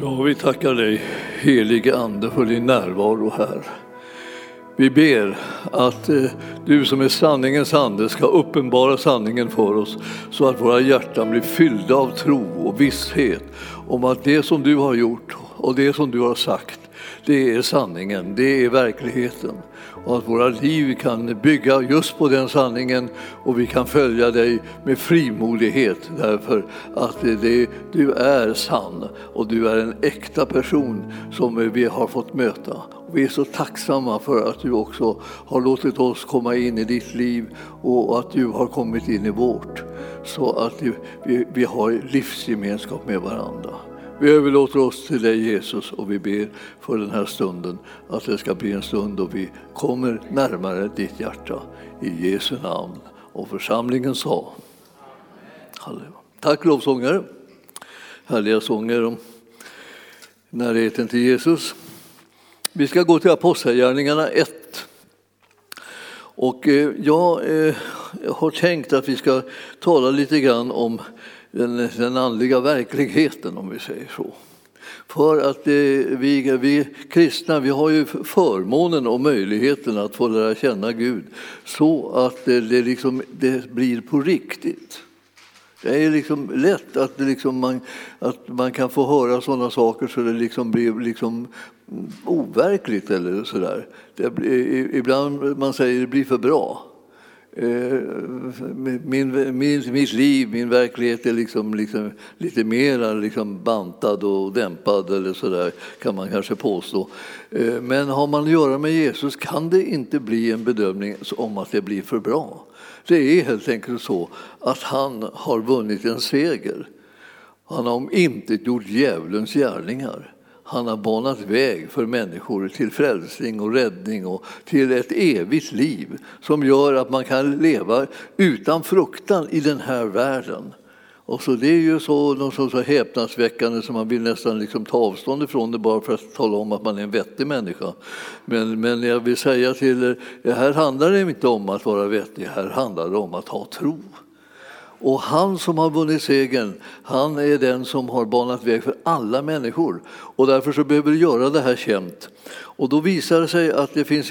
Ja, vi tackar dig, helige Ande, för din närvaro här. Vi ber att eh, du som är sanningens ande ska uppenbara sanningen för oss så att våra hjärtan blir fyllda av tro och visshet om att det som du har gjort och det som du har sagt, det är sanningen, det är verkligheten. Och att våra liv kan bygga just på den sanningen och vi kan följa dig med frimodighet därför att det, du är sann och du är en äkta person som vi har fått möta. Vi är så tacksamma för att du också har låtit oss komma in i ditt liv och att du har kommit in i vårt så att vi, vi har livsgemenskap med varandra. Vi överlåter oss till dig Jesus och vi ber för den här stunden att det ska bli en stund då vi kommer närmare ditt hjärta. I Jesu namn. Och församlingen sa Halleluja. Tack lovsångare. Härliga sånger om närheten till Jesus. Vi ska gå till Apostlagärningarna 1. Och eh, jag eh, har tänkt att vi ska tala lite grann om den, den andliga verkligheten om vi säger så. För att eh, vi, vi kristna vi har ju förmånen och möjligheten att få lära känna Gud så att det, det, liksom, det blir på riktigt. Det är liksom lätt att, liksom man, att man kan få höra sådana saker så det liksom blir liksom overkligt eller sådär. Ibland man säger det blir för bra. Eh, min, min, mitt liv, min verklighet är liksom, liksom lite mer liksom bantad och dämpad eller så där, kan man kanske påstå. Eh, men har man att göra med Jesus kan det inte bli en bedömning om att det blir för bra. Det är helt enkelt så att han har vunnit en seger. Han har omintetgjort djävulens gärningar. Han har banat väg för människor till frälsning och räddning och till ett evigt liv som gör att man kan leva utan fruktan i den här världen. Och så det är ju så, något så, så häpnadsväckande som man vill nästan liksom ta avstånd ifrån det bara för att tala om att man är en vettig människa. Men, men jag vill säga till er, här handlar det inte om att vara vettig, här handlar det om att ha tro. Och han som har vunnit segern, han är den som har banat väg för alla människor. Och därför så behöver du göra det här känt. Och då visar det sig att det finns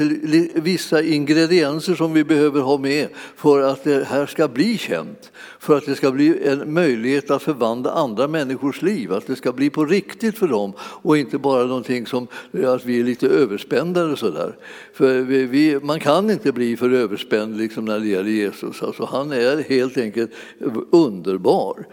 vissa ingredienser som vi behöver ha med för att det här ska bli känt. För att det ska bli en möjlighet att förvandla andra människors liv, att det ska bli på riktigt för dem och inte bara någonting som att vi är lite överspända sådär. För vi, vi, man kan inte bli för överspänd liksom när det gäller Jesus. Alltså, han är helt enkelt underbar.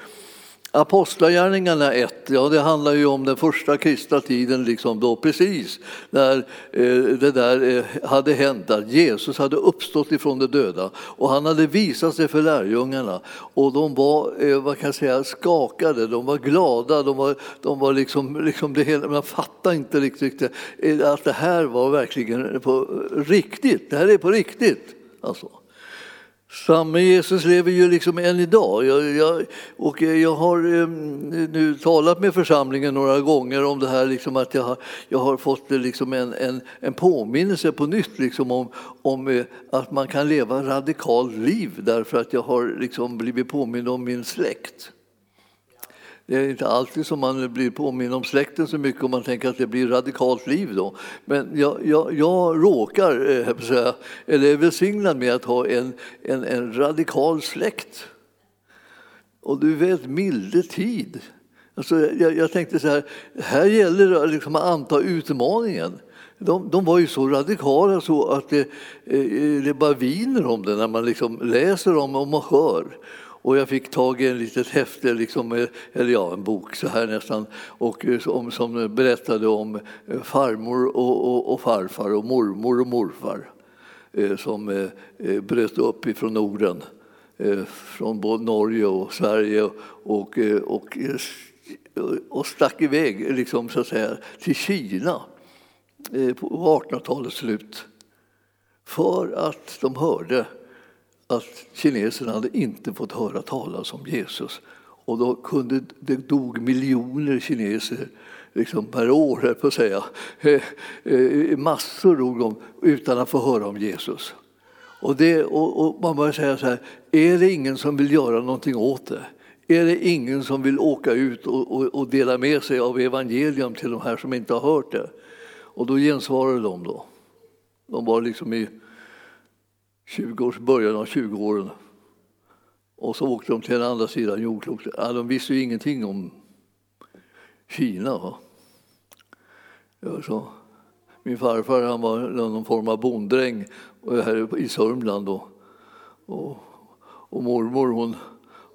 Apostlagärningarna 1, ja det handlar ju om den första kristna tiden, liksom då precis när eh, det där eh, hade hänt, att Jesus hade uppstått ifrån de döda och han hade visat sig för lärjungarna och de var, eh, vad kan jag säga, skakade, de var glada, de var, de var liksom, liksom det hela, man fattade inte riktigt att det här var verkligen på riktigt, det här är på riktigt. Alltså. Samme Jesus lever ju liksom än idag. Jag, jag, och jag har eh, nu talat med församlingen några gånger om det här, liksom att jag har, jag har fått liksom en, en, en påminnelse på nytt liksom om, om eh, att man kan leva radikalt liv därför att jag har liksom blivit påmind om min släkt. Det är inte alltid som man blir påminn om släkten så mycket om man tänker att det blir radikalt liv då. Men jag, jag, jag råkar, eh, säga, eller är välsignad med att ha en, en, en radikal släkt. Och du vet, milde tid. Alltså, jag, jag tänkte så här, här gäller det liksom att anta utmaningen. De, de, var ju så radikala så att det, eh, det bara viner om det när man liksom läser om och man hör. Och jag fick tag i en litet häfte, liksom, eh, eller ja, en bok så här nästan, och, eh, som, som berättade om eh, farmor och, och, och, farfar och mormor och morfar som bröt upp ifrån Norden, från både Norge och Sverige och, och, och stack iväg liksom, så att säga, till Kina på 1800-talets slut. För att de hörde att kineserna hade inte fått höra talas om Jesus. Och då kunde, det dog miljoner kineser liksom per år, här på att säga. Eh, eh, massor dog de utan att få höra om Jesus. Och, det, och, och man börjar säga så här, är det ingen som vill göra någonting åt det? är det ingen som vill åka ut och, och, och dela med sig av evangelium till de här som inte har hört det? Och då gensvarade de då. De var liksom i 20 års, början av 20-åren. Och så åkte de till den andra sidan jordklotet. Ja, de visste ju ingenting om Kina. Va? Så. Min farfar han var någon form av bonddräng eh, här i Sörmland. Då. Och, och mormor hon,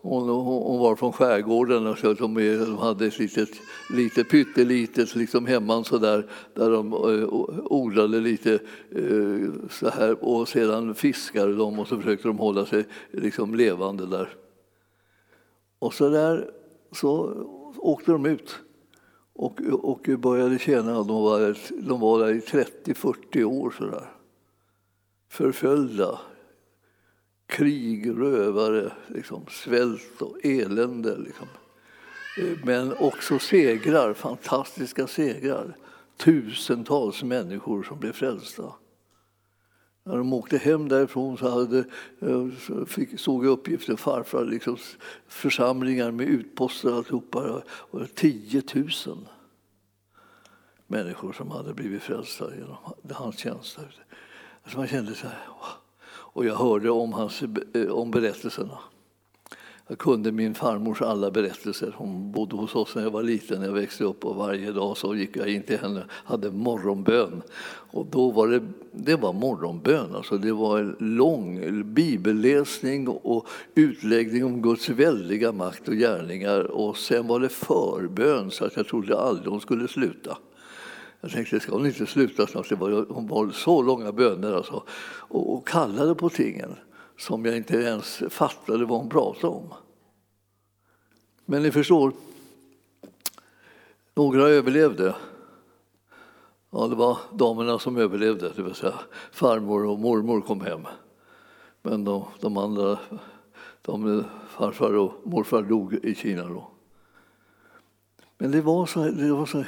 hon, hon, var från skärgården. Så de, de hade ett litet, lite pyttelitet liksom hemman så där, där de eh, odlade lite eh, så här och sedan fiskade de och så försökte de hålla sig liksom levande där. Och så där så åkte de ut och, och började tjäna. De var, de var där i 30-40 år så där. Förföljda, krig, rövare, liksom, svält och elände. Liksom. Men också segrar, fantastiska segrar. Tusentals människor som blev frälsta. När de åkte hem därifrån så hade, eh, fick, såg jag uppgifter farfar, liksom, församlingar med utposter alltihopa. 10 000 människor som hade blivit frälsta genom hans tjänst. Alltså man kände så här, och jag hörde om, hans, eh, om berättelserna. Jag kunde min farmors alla berättelser. Hon bodde hos oss när jag var liten, när jag växte upp och varje dag så gick jag in till henne och hade morgonbön. Och då var det, det var morgonbön, alltså det var en lång bibelläsning och utläggning om Guds väldiga makt och gärningar. Och sen var det förbön så att jag trodde aldrig hon skulle sluta. Jag tänkte, ska hon inte sluta snart? Det var, hon var så långa böner alltså. och, och kallade på tingen som jag inte ens fattade vad hon pratade om. Men ni förstår, några överlevde. Ja, det var damerna som överlevde, det vill säga farmor och mormor kom hem. Men de, de andra, de, farfar och morfar dog i Kina då. Men det var så, det var så,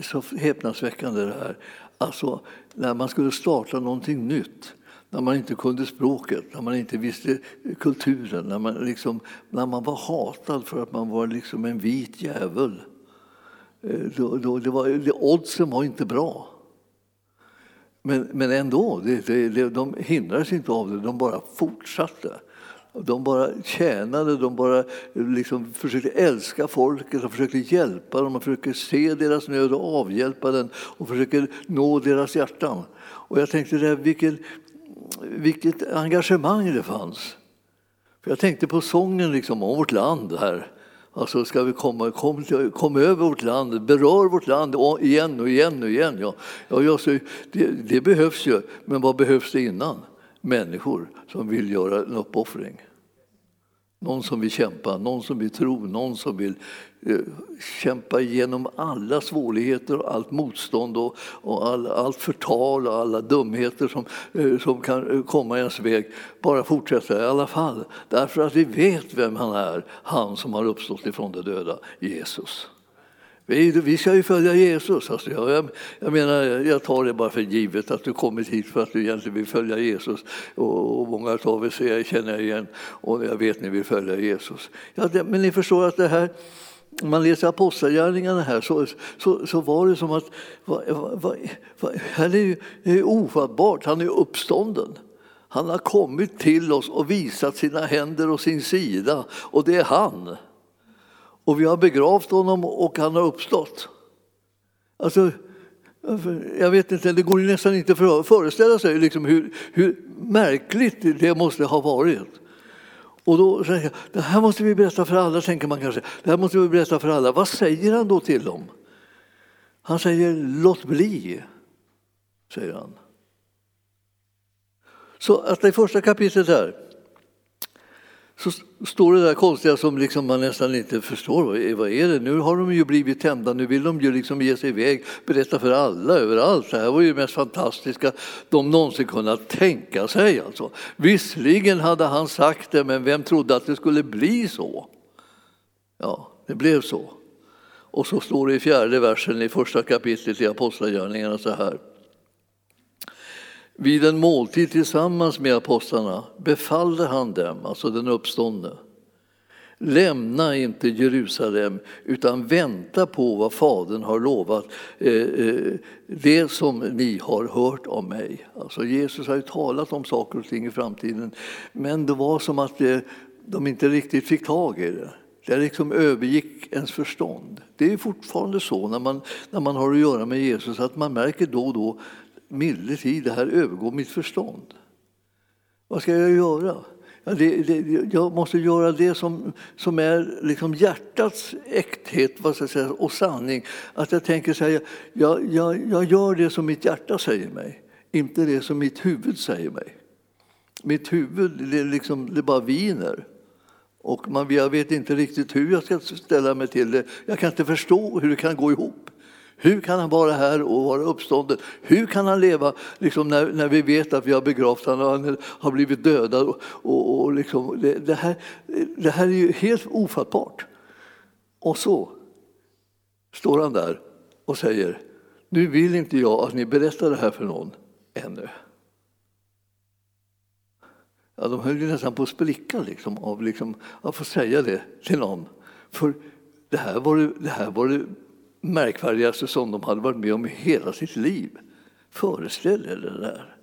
så häpnadsväckande det här. Alltså, när man skulle starta någonting nytt när man inte kunde språket, när man inte visste kulturen, när man, liksom, när man var hatad för att man var liksom en vit djävul. Eh, då, då, det var, det, oddsen var inte bra. Men, men ändå, det, det, de hindrades inte av det, de bara fortsatte. De bara tjänade, de bara eh, liksom försökte älska folket, de försökte hjälpa dem, de försökte se deras nöd och avhjälpa den och försökte nå deras hjärtan. Och jag tänkte, där, vilken, vilket engagemang det fanns. För jag tänkte på sången liksom, om vårt land här. Alltså ska vi komma, kom, kom över vårt land, berör vårt land igen och igen och igen. Ja, ja, så, det, det behövs ju, men vad behövs det innan? Människor som vill göra en uppoffring. Någon som vill kämpa, någon som vill tro, någon som vill Eh, kämpa igenom alla svårigheter och allt motstånd och, och all, allt förtal och alla dumheter som, eh, som kan eh, komma i ens väg. Bara fortsätta i alla fall, därför att vi vet vem han är, han som har uppstått ifrån de döda, Jesus. Vi, vi ska ju följa Jesus. Alltså jag, jag, menar, jag tar det bara för givet att du kommit hit för att du egentligen vill följa Jesus. Och, och många av er känner jag igen och jag vet att ni vill följa Jesus. Ja, det, men ni förstår att det här om man läser Apostlagärningarna här så, så, så, var det som att va, va, va, han är ju är ofattbart, han är uppstånden. Han har kommit till oss och visat sina händer och sin sida och det är han. Och vi har begravt honom och han har uppstått. Alltså, jag vet inte, det går nästan inte att föreställa sig liksom hur, hur märkligt det måste ha varit. Och då säger jag, det här måste vi berätta för alla, tänker man kanske. Det här måste vi berätta för alla. Vad säger han då till dem? Han säger, låt bli, säger han. Så att det första kapitlet här så står det där konstiga som liksom man nästan inte förstår. Vad är det? Nu har de ju blivit tända, nu vill de ju liksom ge sig iväg, berätta för alla överallt. Det här var ju det mest fantastiska de någonsin kunnat tänka sig. Alltså. Visserligen hade han sagt det, men vem trodde att det skulle bli så? Ja, det blev så. Och så står det i fjärde versen i första kapitlet i Apostlagärningarna så här. Vid en måltid tillsammans med apostlarna befallde han dem, alltså den uppståndne, Lämna inte Jerusalem utan vänta på vad Fadern har lovat, eh, eh, det som ni har hört om mig. Alltså Jesus har ju talat om saker och ting i framtiden men det var som att eh, de inte riktigt fick tag i det. Det liksom övergick ens förstånd. Det är fortfarande så när man, när man har att göra med Jesus att man märker då och då, milde tid, det här övergår mitt förstånd. Vad ska jag göra? Ja, det, det, jag måste göra det som, som är liksom hjärtats äkthet vad ska jag säga, och sanning. Att jag tänker säga, jag, jag, jag gör det som mitt hjärta säger mig, inte det som mitt huvud säger mig. Mitt huvud det, liksom, det bara viner. Och man, jag vet inte riktigt hur jag ska ställa mig till det. Jag kan inte förstå hur det kan gå ihop. Hur kan han vara här och vara uppstånden? Hur kan han leva liksom när, när vi vet att vi har begravt honom och han har blivit dödad? Och, och, och liksom, det, det, här, det här är ju helt ofattbart. Och så står han där och säger nu vill inte jag att ni berättar det här för någon ännu. Ja, de höll ju nästan på att spricka liksom, av liksom, att få säga det till någon. För det här var det, det, här var det märkvärdigaste som de hade varit med om i hela sitt liv. Föreställ er det där.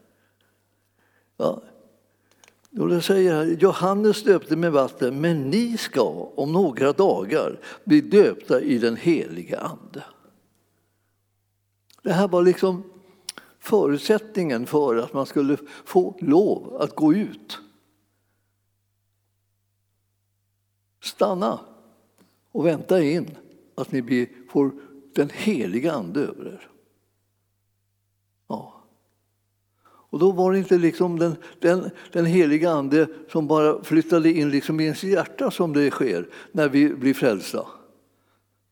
Ja. Och säger här, Johannes döpte med vatten, men ni ska om några dagar bli döpta i den helige Ande. Det här var liksom förutsättningen för att man skulle få lov att gå ut. Stanna och vänta in att ni får den heliga Ande över er. Ja. Och då var det inte liksom den, den, den heliga Ande som bara flyttade in liksom i ens hjärta som det sker när vi blir frälsta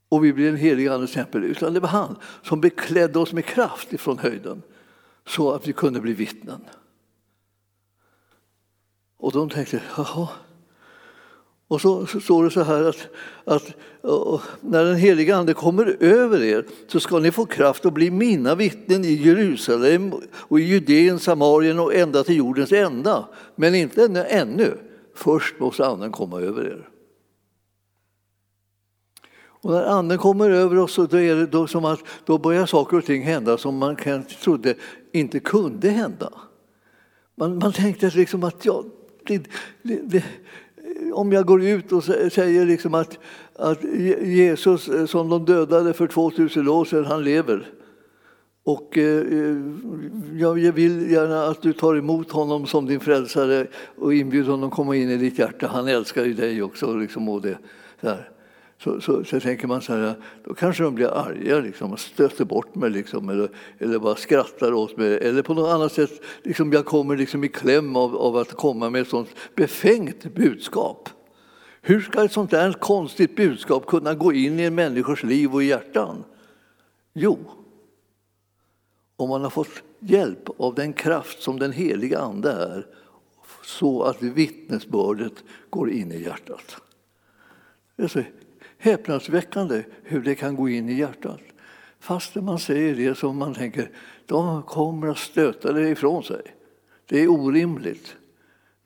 och vi blir en helig Andes tempel, utan det var han som beklädde oss med kraft ifrån höjden så att vi kunde bli vittnen. Och de tänkte, jaha. Och så, så står det så här att, att när den heliga Ande kommer över er så ska ni få kraft att bli mina vittnen i Jerusalem och i Judeen, Samarien och ända till jordens ända. Men inte ännu. Först måste Anden komma över er. Och när anden kommer över oss då är det då som att då börjar saker och ting hända som man kanske trodde inte kunde hända. Man, man tänkte liksom att ja, det, det, det, om jag går ut och säger liksom att, att Jesus eh, som de dödade för 2000 år sedan, han lever. Och eh, eh jag vill gärna att du tar emot honom som din frälsare och inbjuder honom att komma in i ditt hjärta. Han älskar ju dig också. Liksom, och det, där så, så, så, tänker man så här, då kanske de blir arga liksom, och stöter bort mig liksom, eller, eller bara skrattar åt mig. Eller på något annat sätt, liksom, jag kommer liksom i kläm av, av att komma med ett sånt befängt budskap. Hur ska ett sånt där konstigt budskap kunna gå in i en människors liv och hjärtan? Jo, om man har fått hjälp av den kraft som den heliga Ande är så att vittnesbördet går in i hjärtat häpnadsväckande hur det kan gå in i hjärtat. Fast man säger det som man tänker, de kommer att stöta det ifrån sig. Det är orimligt.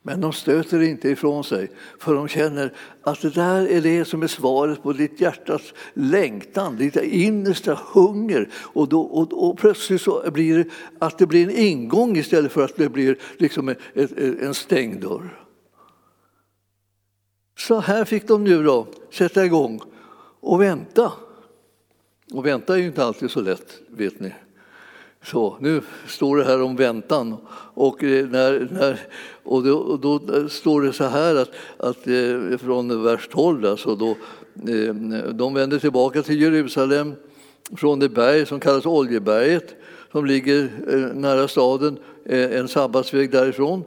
Men de stöter det inte ifrån sig, för de känner att det där är det som är svaret på ditt hjärtas längtan, ditt innersta hunger. Och, då, och, och plötsligt så blir det att det blir en ingång istället för att det blir liksom en, en stängd dörr. Så här fick de nu då sätta igång och vänta. Och vänta är ju inte alltid så lätt, vet ni. Så, nu står det här om väntan. Och, eh, när, när, och, då, och då, eh, står det så här att, att eh, från vers 12, alltså då, de vänder tillbaka till Jerusalem från det berg som kallas Oljeberget som ligger nära staden, en sabbatsväg därifrån.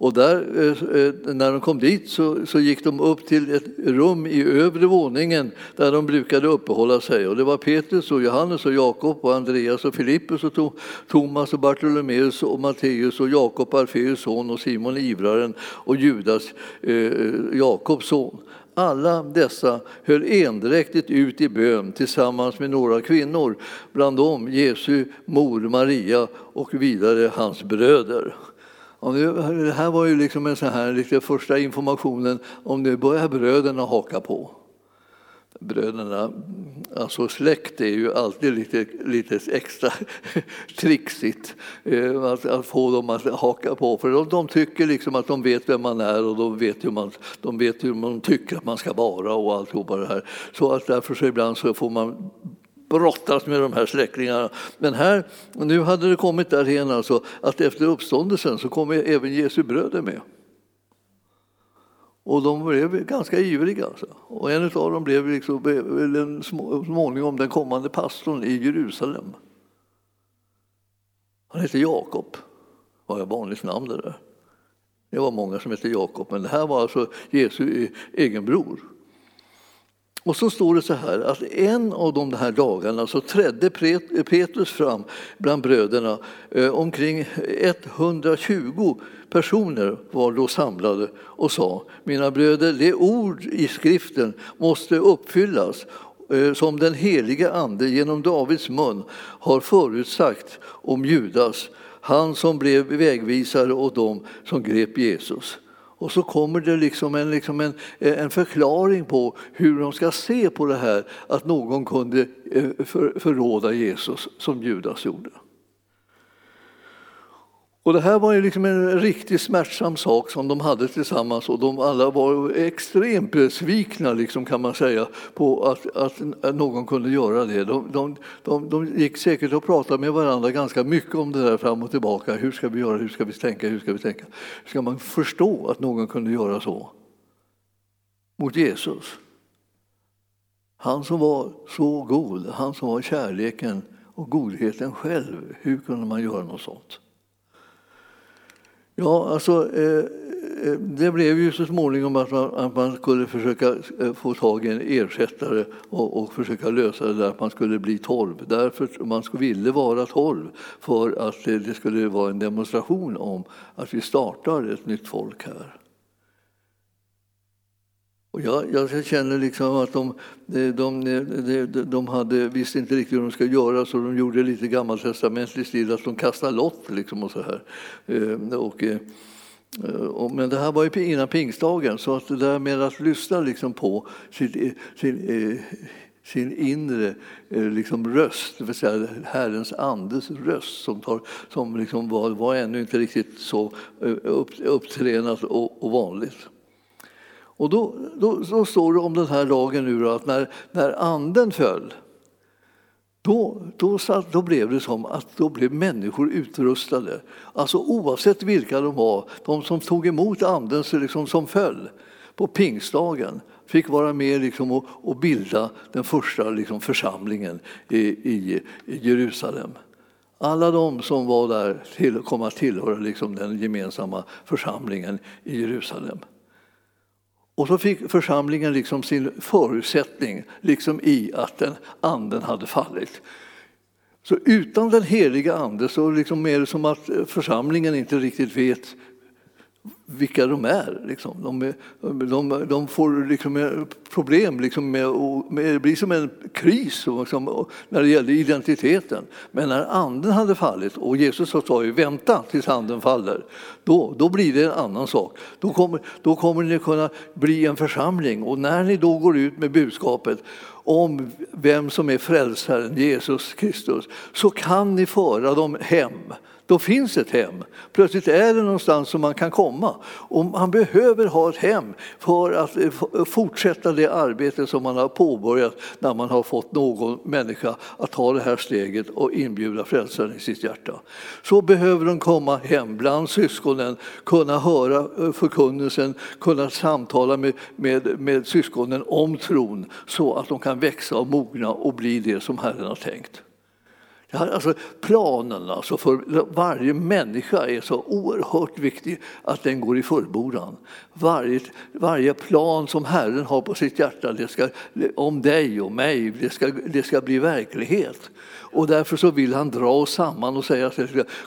Och där, eh, eh, när de kom dit så, så gick de upp till ett rum i övre våningen där de brukade uppehålla sig. Och det var Petrus och Johannes och Jakob och Andreas och Filippus och Thomas och Bartolomeus och Matteus och Jakob, Alfeus son och Simon Ivraren och Judas, eh, eh, Jakobs son. Alla dessa höll endräktigt ut i bön tillsammans med några kvinnor, bland dem Jesu mor Maria och vidare hans bröder det här var ju liksom en sån här lite första informationen om nu börjar bröderna haka på bröderna, alltså släkt är ju alltid lite, lite extra trixigt eh, att, att, få dem att haka på. För de, de, tycker liksom att de vet vem man är och de vet hur man, de vet hur man tycker att man ska vara och alltihopa det här. Så att därför så ibland så får man brottas med de här släktingarna. Men här, nu hade det kommit därhen alltså att efter uppståndelsen så kom även Jesu bröder med. Och de blev ganska ivriga. Alltså. Och en av dem blev liksom, den, småningom den kommande pastorn i Jerusalem. Han hette Jakob. Var ett vanligt namn det där. Det var många som hette Jakob, men det här var alltså Jesu e-, egen bror. Och så står det så här att en av de här dagarna så trädde Petrus fram bland bröderna. Eh, omkring 120 personer var då samlade och sa Mina bröder, det ord i skriften måste uppfyllas eh, som den helige Ande genom Davids mun har förutsagt om Judas, han som blev vägvisare åt dem som grep Jesus. Och så kommer det liksom en, liksom en, eh, en förklaring på hur de ska se på det här att någon kunde eh, för, förråda Jesus som Judas gjorde. Och det här var ju liksom en riktigt smärtsam sak som de hade tillsammans och de alla var extremt besvikna liksom, kan man säga på att, att någon kunde göra det. De, de, de, de, gick säkert och pratade med varandra ganska mycket om det där fram och tillbaka. Hur ska vi göra? Hur ska vi tänka? Hur ska vi tänka? Ska man förstå att någon kunde göra så mot Jesus? Han som var så god, han som var kärleken och godheten själv. Hur kunde man göra något sånt? Ja, alltså, eh, eh, det blev ju så småningom att man, att man skulle försöka eh, få tag i en ersättare och, och, försöka lösa det där att man skulle bli tolv. Därför man ville vara tolv för att det skulle vara en demonstration om att vi startar ett nytt folk här. Och jag, jag känner liksom att de, de, de, de hade, visste inte riktigt hur de skulle göra så de gjorde lite gammaltestamentlig stil, att de kastade lott. Liksom och så här. Ehm, och, eh, eh, och, men det här var ju innan pingstdagen, så att det där med att lyssna liksom på eh, sin, sin, sin inre liksom röst, det vill säga Herrens andes röst som, tar, som liksom var, var ännu inte riktigt så upp, upptränat och, och vanligt. Och då, då, då, står det om den här lagen nu att när, när anden föll då, då, då blev det som att då blev människor utrustade. Alltså oavsett vilka de var, de som tog emot anden liksom, som föll på pingstdagen fick vara med liksom, och, och bilda den första liksom, församlingen i, i, i Jerusalem. Alla de som var där till, kom att tillhöra liksom, den gemensamma församlingen i Jerusalem. Och så fick församlingen liksom sin förutsättning liksom i att den anden hade fallit. Så utan den heliga ande så liksom är det som att församlingen inte riktigt vet vilka de är. Liksom. De, de, de får liksom problem liksom med, med, det blir som en kris liksom, när det gäller identiteten. Men när anden hade fallit och Jesus sa ju vänta tills anden faller, då, då blir det en annan sak. Då kommer, då kommer ni kunna bli en församling och när ni då går ut med budskapet om vem som är frälsaren, Jesus Kristus, så kan ni föra dem hem då finns ett hem. Plötsligt är det någonstans som man kan komma. Och man behöver ha ett hem för att eh, fortsätta det arbete som man har påbörjat när man har fått någon människa att ta det här steget och inbjuda frälsaren i sitt hjärta. Så behöver de komma hem bland syskonen, kunna höra eh, förkunnelsen, kunna samtala med, med, med syskonen om tron så att de kan växa och mogna och bli det som Herren har tänkt. Alltså, planen alltså för varje människa är så oerhört viktig att den går i fullbordan. Varje, varje plan som Herren har på sitt hjärta det ska, om dig och mig, det ska, det ska bli verklighet. Och därför så vill han dra oss samman och säga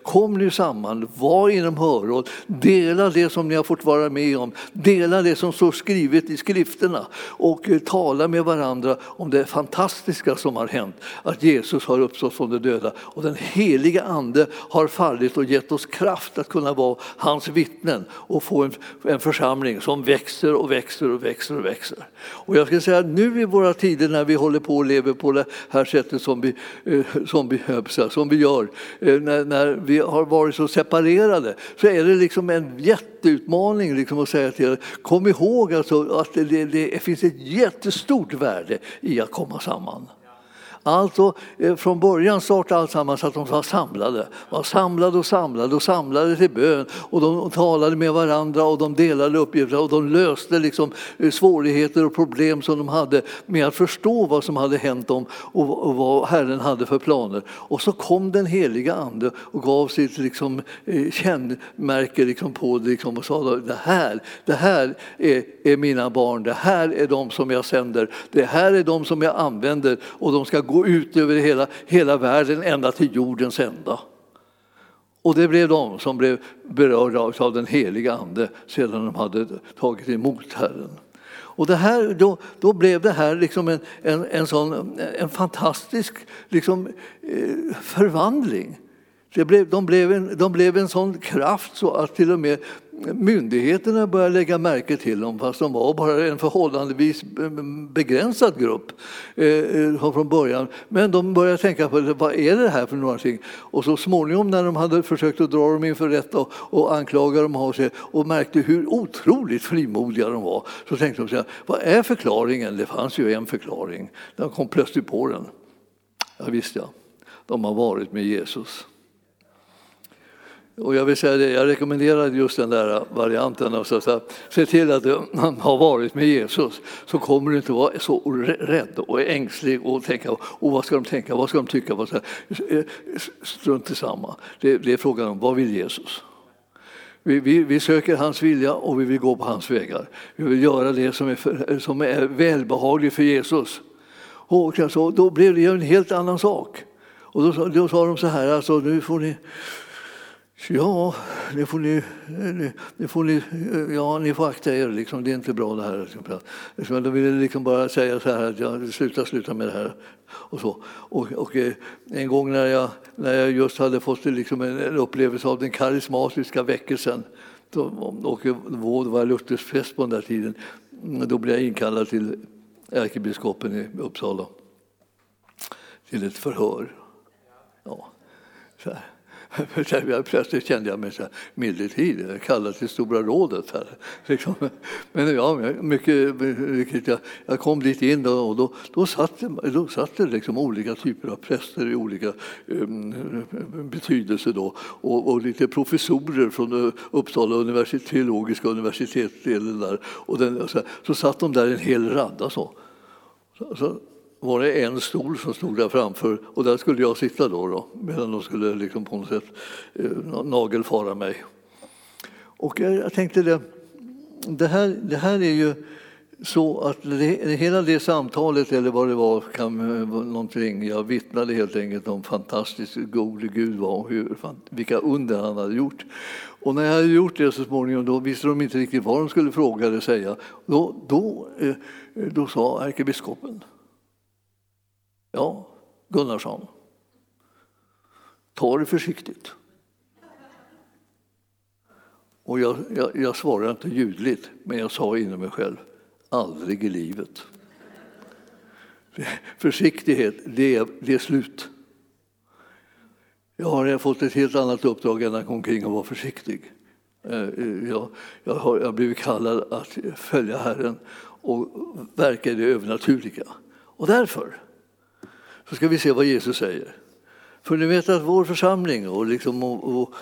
kom nu samman, var inom hörråd, dela det som ni har fått vara med om, dela det som står skrivet i skrifterna och eh, tala med varandra om det fantastiska som har hänt, att Jesus har uppstått från de döda döda. Och den heliga Ande har fallit och gett oss kraft att kunna vara hans vittnen och få en, en församling som växer och växer och växer och växer. Och jag ska säga att nu i våra tider när vi håller på och lever på det här sättet som vi, eh, som vi, som vi gör, eh, när, när vi har varit så separerade, så är det liksom en jätteutmaning liksom att säga till er, kom ihåg alltså att det, det, det finns ett jättestort värde i att komma samman. Alltså, eh, från början startade alltsammans att de var samlade. var samlade och samlade och samlade till bön och de talade med varandra och de delade uppgifter och de löste liksom eh, svårigheter och problem som de hade med att förstå vad som hade hänt dem och vad Herren hade för planer. Och så kom den heliga Ande och gav sitt liksom, eh, kännmärke liksom på det liksom och sa det här, det här är, är mina barn, det här är de som jag sänder, det här är de som jag använder och de ska gå gå ut över hela, hela världen ända till jordens ända. Och det blev de som blev berörda av den heliga Ande sedan de hade tagit emot Herren. Och det här, då, då blev det här liksom en, en, en, sån, en fantastisk liksom, eh, förvandling. Det blev, de, blev en, de blev en sån kraft så att till och med myndigheterna började lägga märke till dem fast de var bara en förhållandevis begränsad grupp eh, eh från början. Men de började tänka på vad är det här för någonting? Och så småningom när de hade försökt att dra dem inför rätta och, och anklaga dem av sig och märkte hur otroligt frimodiga de var så tänkte de så här, vad är förklaringen? Det fanns ju en förklaring. De kom plötsligt på den. Ja, visst ja, de har varit med Jesus. Och jag vill säga det, jag rekommenderar just den där varianten. Och så att, se till att du har varit med Jesus så kommer du inte vara så rädd och ängslig och tänka och vad ska de tänka, vad ska de tycka? Vad ska, strunt samma. Det, det är frågan om vad vill Jesus? Vi, vi, vi, söker hans vilja och vi vill gå på hans vägar. Vi vill göra det som är, för, som är välbehagligt för Jesus. Och alltså, då blev det en helt annan sak. Och då, då sa de så här, alltså, nu får ni Ja, det får ni, det får ni, ja, ni får akta er. Liksom. Det är inte bra det här. Liksom. De ville liksom bara säga så här att jag sluta, sluta med det här. Och så. Och, och eh, en gång när jag, när jag just hade fått liksom en, en upplevelse av den karismatiska väckelsen då, och det var Luthers fest på den där tiden. Då blev jag inkallad till ärkebiskopen i Uppsala till ett förhör. Ja, så här. Plötsligt kände jag mig så här, medeltid, kallad till Stora rådet. Här. Liksom. Men ja, mycket, mycket, jag, jag kom dit in då, och då, då satt, det, då satt det liksom olika typer av präster i olika um, betydelse då, och, och, lite professorer från eh, Uppsala universitet, teologiska universitet. där. Och den, så, så satt de där en hel radda så. så, så var det en stol som stod där framför och där skulle jag sitta då, då medan de skulle liksom på något sätt eh, nagelfara mig. Och jag, jag tänkte det, det här, det här är ju så att det, hela det samtalet, eller vad det var, kan, eh, någonting, jag vittnade helt enkelt om fantastiskt god Gud var och hur, vilka under han hade gjort. Och när jag hade gjort det så småningom då visste de inte riktigt vad de skulle fråga eller säga. Då, då, eh, då sa ärkebiskopen Ja, Gunnarsson. Ta det försiktigt. Och jag, jag, jag svarade inte ljudligt, men jag sa inom mig själv, aldrig i livet. Försiktighet, det är, det är slut. Jag har fått ett helt annat uppdrag än att gå omkring och vara försiktig. Eh, eh, jag, jag har jag blivit kallad att följa Herren och verka i det övernaturliga. Och därför så ska vi se vad Jesus säger. För ni vet att vår församling och, liksom, och, och, och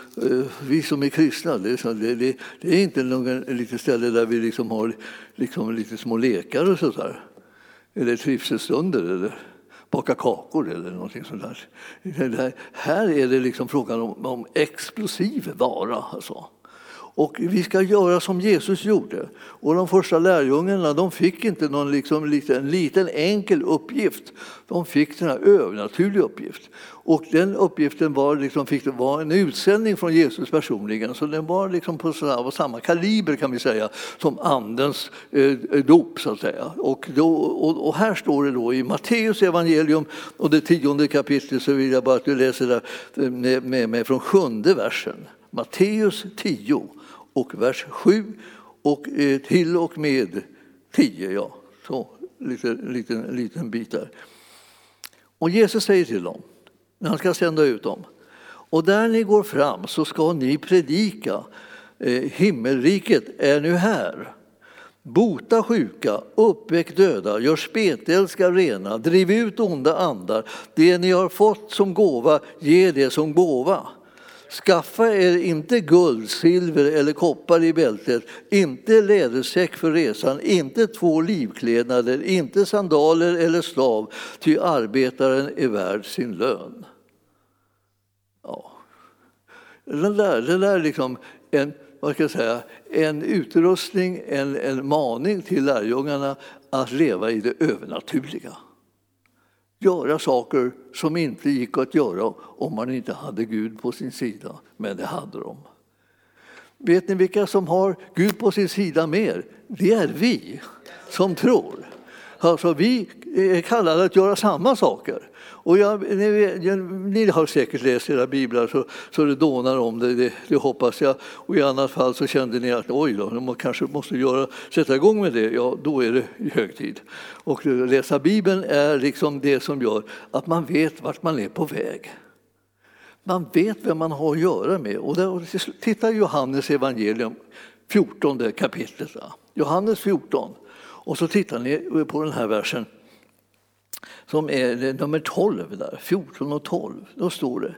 vi som är kristna, det är, det, det, det är inte någon litet ställe där vi liksom har liksom lite små lekar och sådär. Eller trivselstunder eller baka kakor eller någonting sånt där. Här, här är det liksom frågan om, om explosiv vara. Alltså. Och vi ska göra som Jesus gjorde. Och de första lärjungarna de fick inte någon liksom liten, liten enkel uppgift. De fick en övernaturlig uppgift. Och den uppgiften var, liksom, fick, var en utsändning från Jesus personligen. Så den var liksom på samma, samma kaliber kan vi säga som Andens eh, dop. Så att säga. Och, då, och, och, här står det då i Matteus evangelium och det tionde kapitlet så vill jag bara att du läser där eh, med, med, med från sjunde versen. Matteus 10 och vers 7 och eh, till och med 10. Ja. Så, liten, liten, liten bit där. Och Jesus säger till dem, när han ska sända ut dem, och där ni går fram så ska ni predika, eh, himmelriket är nu här. Bota sjuka, uppväck döda, gör spetälska rena, driv ut onda andar. Det ni har fått som gåva, ge det som gåva. Skaffa er inte guld, silver eller koppar i bältet, inte lädersäck för resan, inte två livklädnader, inte sandaler eller slav, ty arbetaren är värd sin lön. Ja. Den där, den där liksom en, vad ska jag säga, en utrustning, en, en maning till lärjungarna att leva i det övernaturliga göra saker som inte gick att göra om man inte hade Gud på sin sida. Men det hade de. Vet ni vilka som har Gud på sin sida mer? Det är vi som tror. Alltså, vi är kallade att göra samma saker. Och jag, ni, ni, har säkert läst era biblar så, så det dånar om det, det, det, hoppas jag. Och i annat fall så kände ni att oj då, man kanske måste göra, sätta igång med det. Ja, då är det hög tid. Och läsa Bibeln är liksom det som gör att man vet vart man är på väg. Man vet vem man har att göra med. Och där, titta Johannes evangelium, 14 kapitlet. Johannes 14. Och så tittar ni på den här versen som är nummer 12, där, 14 och 12. Då står det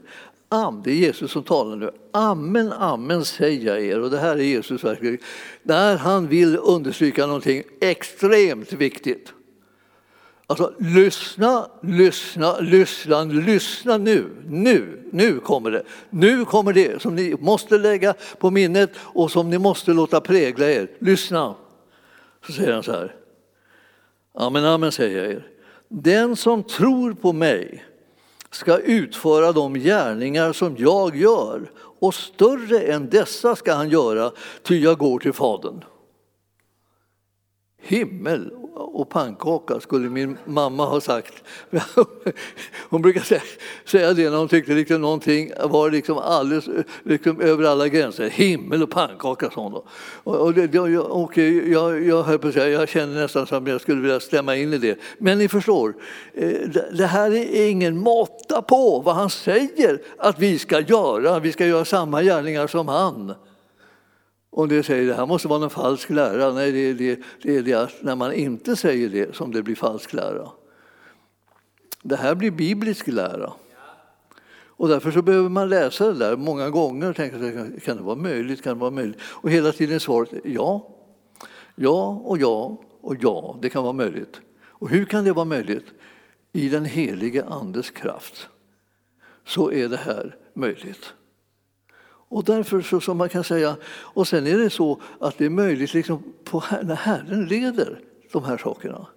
det är Jesus som talar nu. Amen, amen säger jag er. Och det här är Jesus verkligen. När han vill understryka någonting extremt viktigt. Alltså lyssna, lyssna, lyssna, lyssna nu. Nu, nu kommer det. Nu kommer det som ni måste lägga på minnet och som ni måste låta prägla er. Lyssna. Så säger han så här. Amen, amen säger jag er. Den som tror på mig ska utföra de gärningar som jag gör och större än dessa ska han göra, ty jag går till Fadern. Himmel och pannkaka skulle min mamma ha sagt. Hon brukar säga det när hon tyckte liksom någonting var liksom alldeles liksom över alla gränser. Himmel och pannkaka, sa hon. Och det, och jag, jag, höll på att säga, jag känner nästan som jag skulle vilja stämma in i det. Men ni förstår, eh, det här är ingen måtta på vad han säger att vi ska göra. Vi ska göra samma gärningar som han. Och det säger det här måste vara en falsk lära. Nej, det är det, det, är det när man inte säger det som det blir falsk lära. Det här blir biblisk lära. Och därför så behöver man läsa det där många gånger och tänka sig, kan det vara möjligt? Kan det vara möjligt? Och hela tiden är svaret ja. Ja och ja och ja, det kan vara möjligt. Och hur kan det vara möjligt? I den helige Andes kraft så är det här möjligt. Och därför så, som man kan säga, och sen är det så att det är möjligt liksom på, när Herren leder de här sakerna.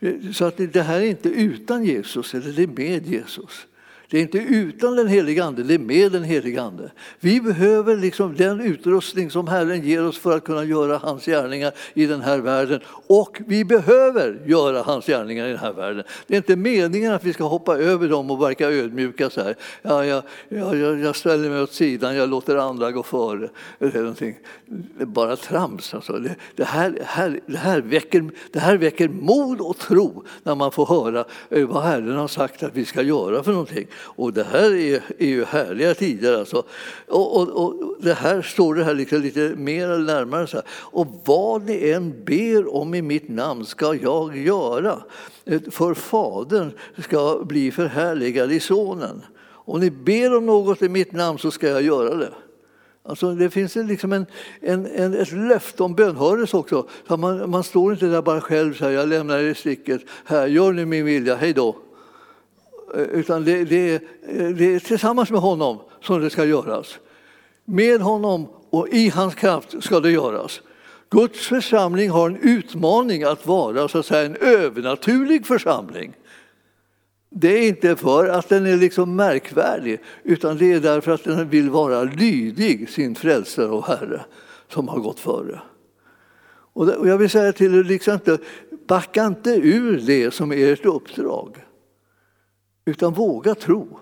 Eh, så att det här är inte utan Jesus, eller det är med Jesus. Det är inte utan den helige Ande, det är med den helige Ande. Vi behöver liksom den utrustning som Herren ger oss för att kunna göra hans gärningar i den här världen. Och vi behöver göra hans gärningar i den här världen. Det är inte meningen att vi ska hoppa över dem och verka ödmjuka så här. Ja, jag, jag, jag ställer mig åt sidan, jag låter andra gå före. Det är bara trams. Alltså. Det, det, här, här, det, här väcker, det här väcker mod och tro när man får höra vad Herren har sagt att vi ska göra för någonting. Och det här är, är ju härliga tider. Alltså. Och, och, och det här står det här liksom lite mer eller närmare. Så här. Och vad ni än ber om i mitt namn ska jag göra. För Fadern ska bli förhärligad i Sonen. Om ni ber om något i mitt namn så ska jag göra det. Alltså det finns liksom en, en, en, ett löfte om bönhörelse också. Så man, man står inte där bara själv så här, jag lämnar er i sticket. Här, gör ni min vilja, hej då. Eh, utan det, det, eh, det är tillsammans med honom som det ska göras. Med honom och i hans kraft ska det göras. Guds församling har en utmaning att vara så att säga, en övernaturlig församling. Det är inte för att den är liksom märkvärdig utan det är därför att den vill vara lydig sin frälsare och Herre som har gått före. Och jag vill säga till er, liksom backa inte ur det som är ert uppdrag. Utan våga tro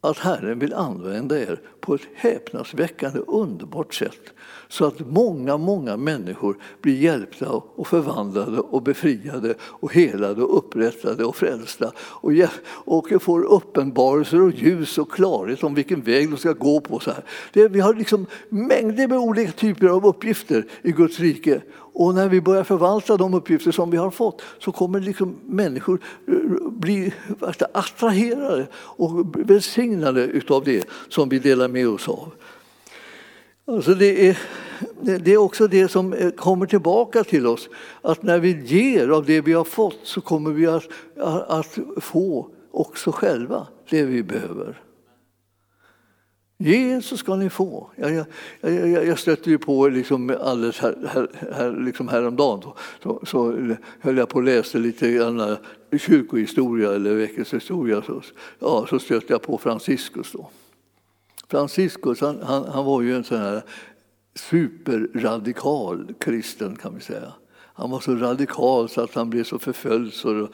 att Herren vill använda er på ett häpnadsväckande underbart sätt så att många, många människor blir hjälpta och förvandlade och befriade och helade och upprättade och frälsta och, och får uppenbarelser och ljus och klarhet om vilken väg de ska gå på. Så här. Det, vi har liksom mängder med olika typer av uppgifter i Guds rike och när vi börjar förvalta de uppgifter som vi har fått så kommer liksom människor eh, bli attraherade och välsignade utav det som vi delar med oss av. Alltså det, är, det är också det som eh, kommer tillbaka till oss, att när vi ger av det vi har fått så kommer vi att, att få också själva det vi behöver. Ge så ska ni få. Jag, jag, jag, jag stötte ju på liksom alldeles här, här, här, liksom häromdagen så, så höll jag på och läste lite grann kyrkohistoria eller väckelsehistoria så, ja, så stötte jag på Franciscus. Då. Franciscus han, han, han var ju en sån här superradikal kristen kan vi säga. Han var så radikal så att han blev så förföljd så,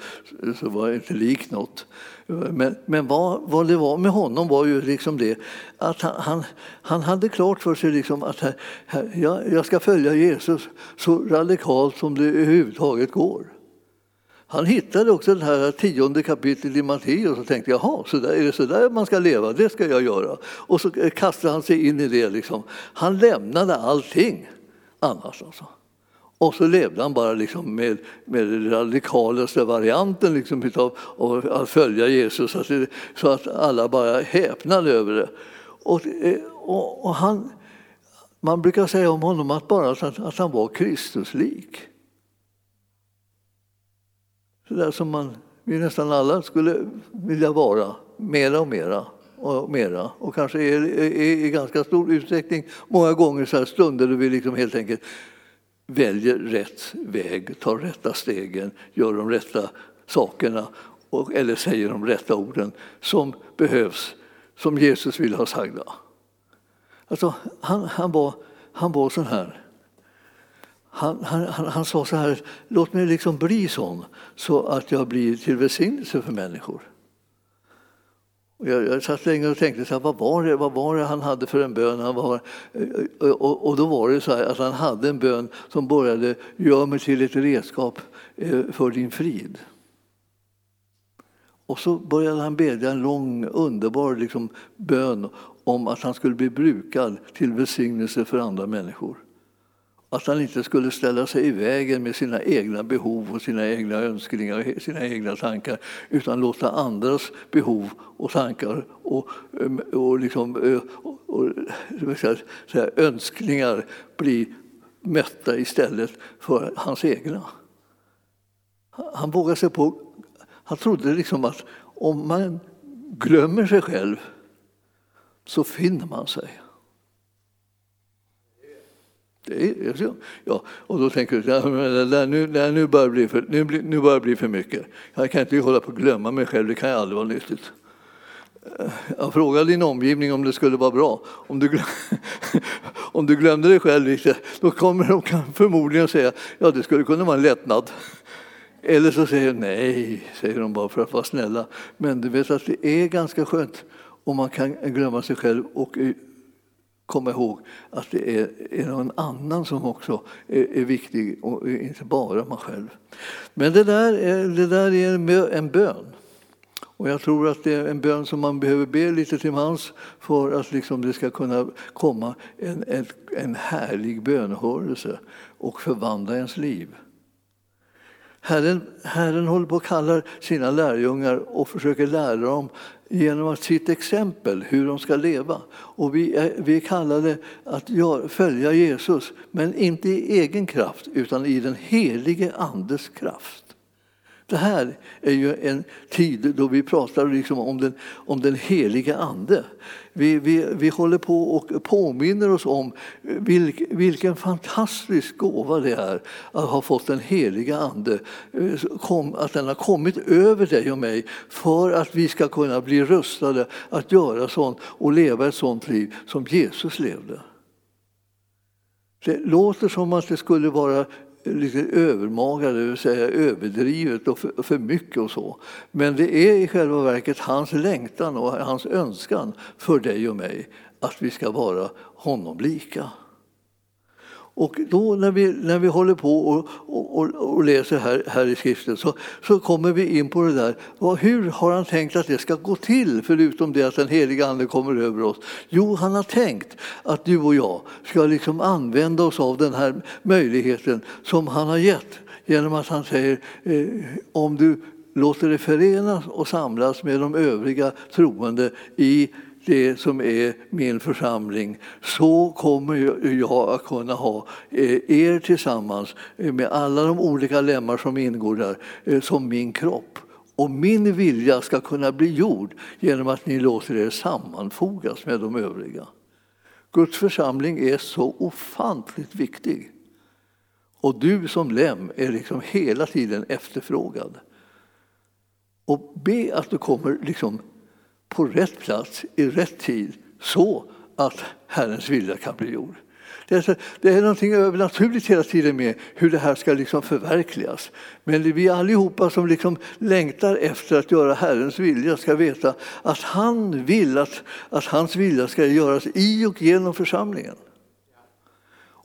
så var det inte lik något. Men, men vad, vad det var med honom var ju liksom det att han, han, han hade klart för sig liksom att här, här, jag, jag ska följa Jesus så radikalt som det överhuvudtaget går. Han hittade också det här tionde kapitlet i Matteus och tänkte jaha, så där, är det så där man ska leva? Det ska jag göra. Och så eh, kastade han sig in i det. Liksom. Han lämnade allting annars. Alltså. Och så levde han bara liksom med, med den radikalaste varianten liksom av, av att följa Jesus så att, det, så att alla bara häpnade över det. Och, eh, och, och han, man brukar säga om honom att bara att, att han var Kristuslik. Så där som man, vi nästan alla skulle vilja vara, mera och mera och mera. Och kanske är, är, i ganska stor utsträckning många gånger så här stunder då vi liksom helt enkelt väljer rätt väg, tar rätta stegen, gör de rätta sakerna och, eller säger de rätta orden som behövs, som Jesus vill ha sagda. Alltså, han, han, var, han var sån här. Han, han, han, sa så här, låt mig liksom bli sån så att jag blir till välsignelse för människor. Jag, jag satt länge och tänkte, så här, vad, var det, vad var det han hade för en bön? Han var, eh, eh, och, och då var det så här, att han hade en bön som började, gör mig till ett redskap eh, för din frid. Och så började han bedja en lång, underbar liksom, bön om att han skulle bli brukad till välsignelse för andra människor. Att han inte skulle ställa sig i vägen med sina egna behov och sina egna önskningar och sina egna tankar utan låta andras behov och tankar och, eh, och, liksom, eh, och, och säga, önskningar bli mätta istället för hans egna. Han vågade sig på... Han trodde liksom att om man glömmer sig själv så finner man sig. Det är, ja, och då tänker du, att nu, nu, börjar bli för, nu, nu börjar det bli för mycket. Jag kan inte hålla på att glömma mig själv, det kan aldrig vara nyttigt. Eh, jag frågar din omgivning om det skulle vara bra. Om du, om du glömde dig själv lite, då kommer de förmodligen säga ja det skulle kunna vara en lättnad. Eller så säger de nej, säger de bara för att vara snälla. Men du vet att det är ganska skönt om man kan glömma sig själv och komma ihåg att det är, är någon annan som också är, är, viktig och inte bara man själv. Men det där är, det där är en bön. Och jag tror att det är en bön som man behöver be lite till mans för att liksom det ska kunna komma en, en, en härlig bönhörelse och förvandla ens liv. Herren, Herren håller på att kalla sina lärjungar och försöker lära dem genom sitt exempel hur de ska leva. Och vi är, vi är kallade att följa Jesus, men inte i egen kraft utan i den helige Andes kraft. Det här är ju en tid då vi pratar liksom om, den, om den heliga Ande. Vi, vi, vi håller på och påminner oss om vilk, vilken fantastisk gåva det är att ha fått den heliga Ande. Eh, kom, att den har kommit över dig och mig för att vi ska kunna bli rustade att göra sånt och leva ett sånt liv som Jesus levde. Det låter som att det skulle vara lite övermaga, det vill säga överdrivet och för, för, mycket och så. Men det är i själva verket hans längtan och hans önskan för dig och mig att vi ska vara honom lika. Och då när vi, när vi håller på och, och, och läser här, här i skriften så, så kommer vi in på det där. Vad, hur har han tänkt att det ska gå till förutom det att den heliga Ande kommer över oss? Jo, han har tänkt att du och jag ska liksom använda oss av den här möjligheten som han har gett genom att han säger eh, om du låter dig förenas och samlas med de övriga troende i det som är min församling så kommer jag att kunna ha eh, er tillsammans eh, med alla de olika lemmar som ingår där eh, som min kropp. Och min vilja ska kunna bli gjord genom att ni låter er sammanfogas med de övriga. Guds församling är så ofantligt viktig. Och du som lem är liksom hela tiden efterfrågad. Och be att du kommer liksom på rätt plats i rätt tid så att Herrens vilja kan bli gjord. Det är, det är någonting övernaturligt hela tiden med hur det här ska liksom förverkligas. Men vi allihopa som liksom längtar efter att göra Herrens vilja ska veta att han vill att, att hans vilja ska göras i och genom församlingen.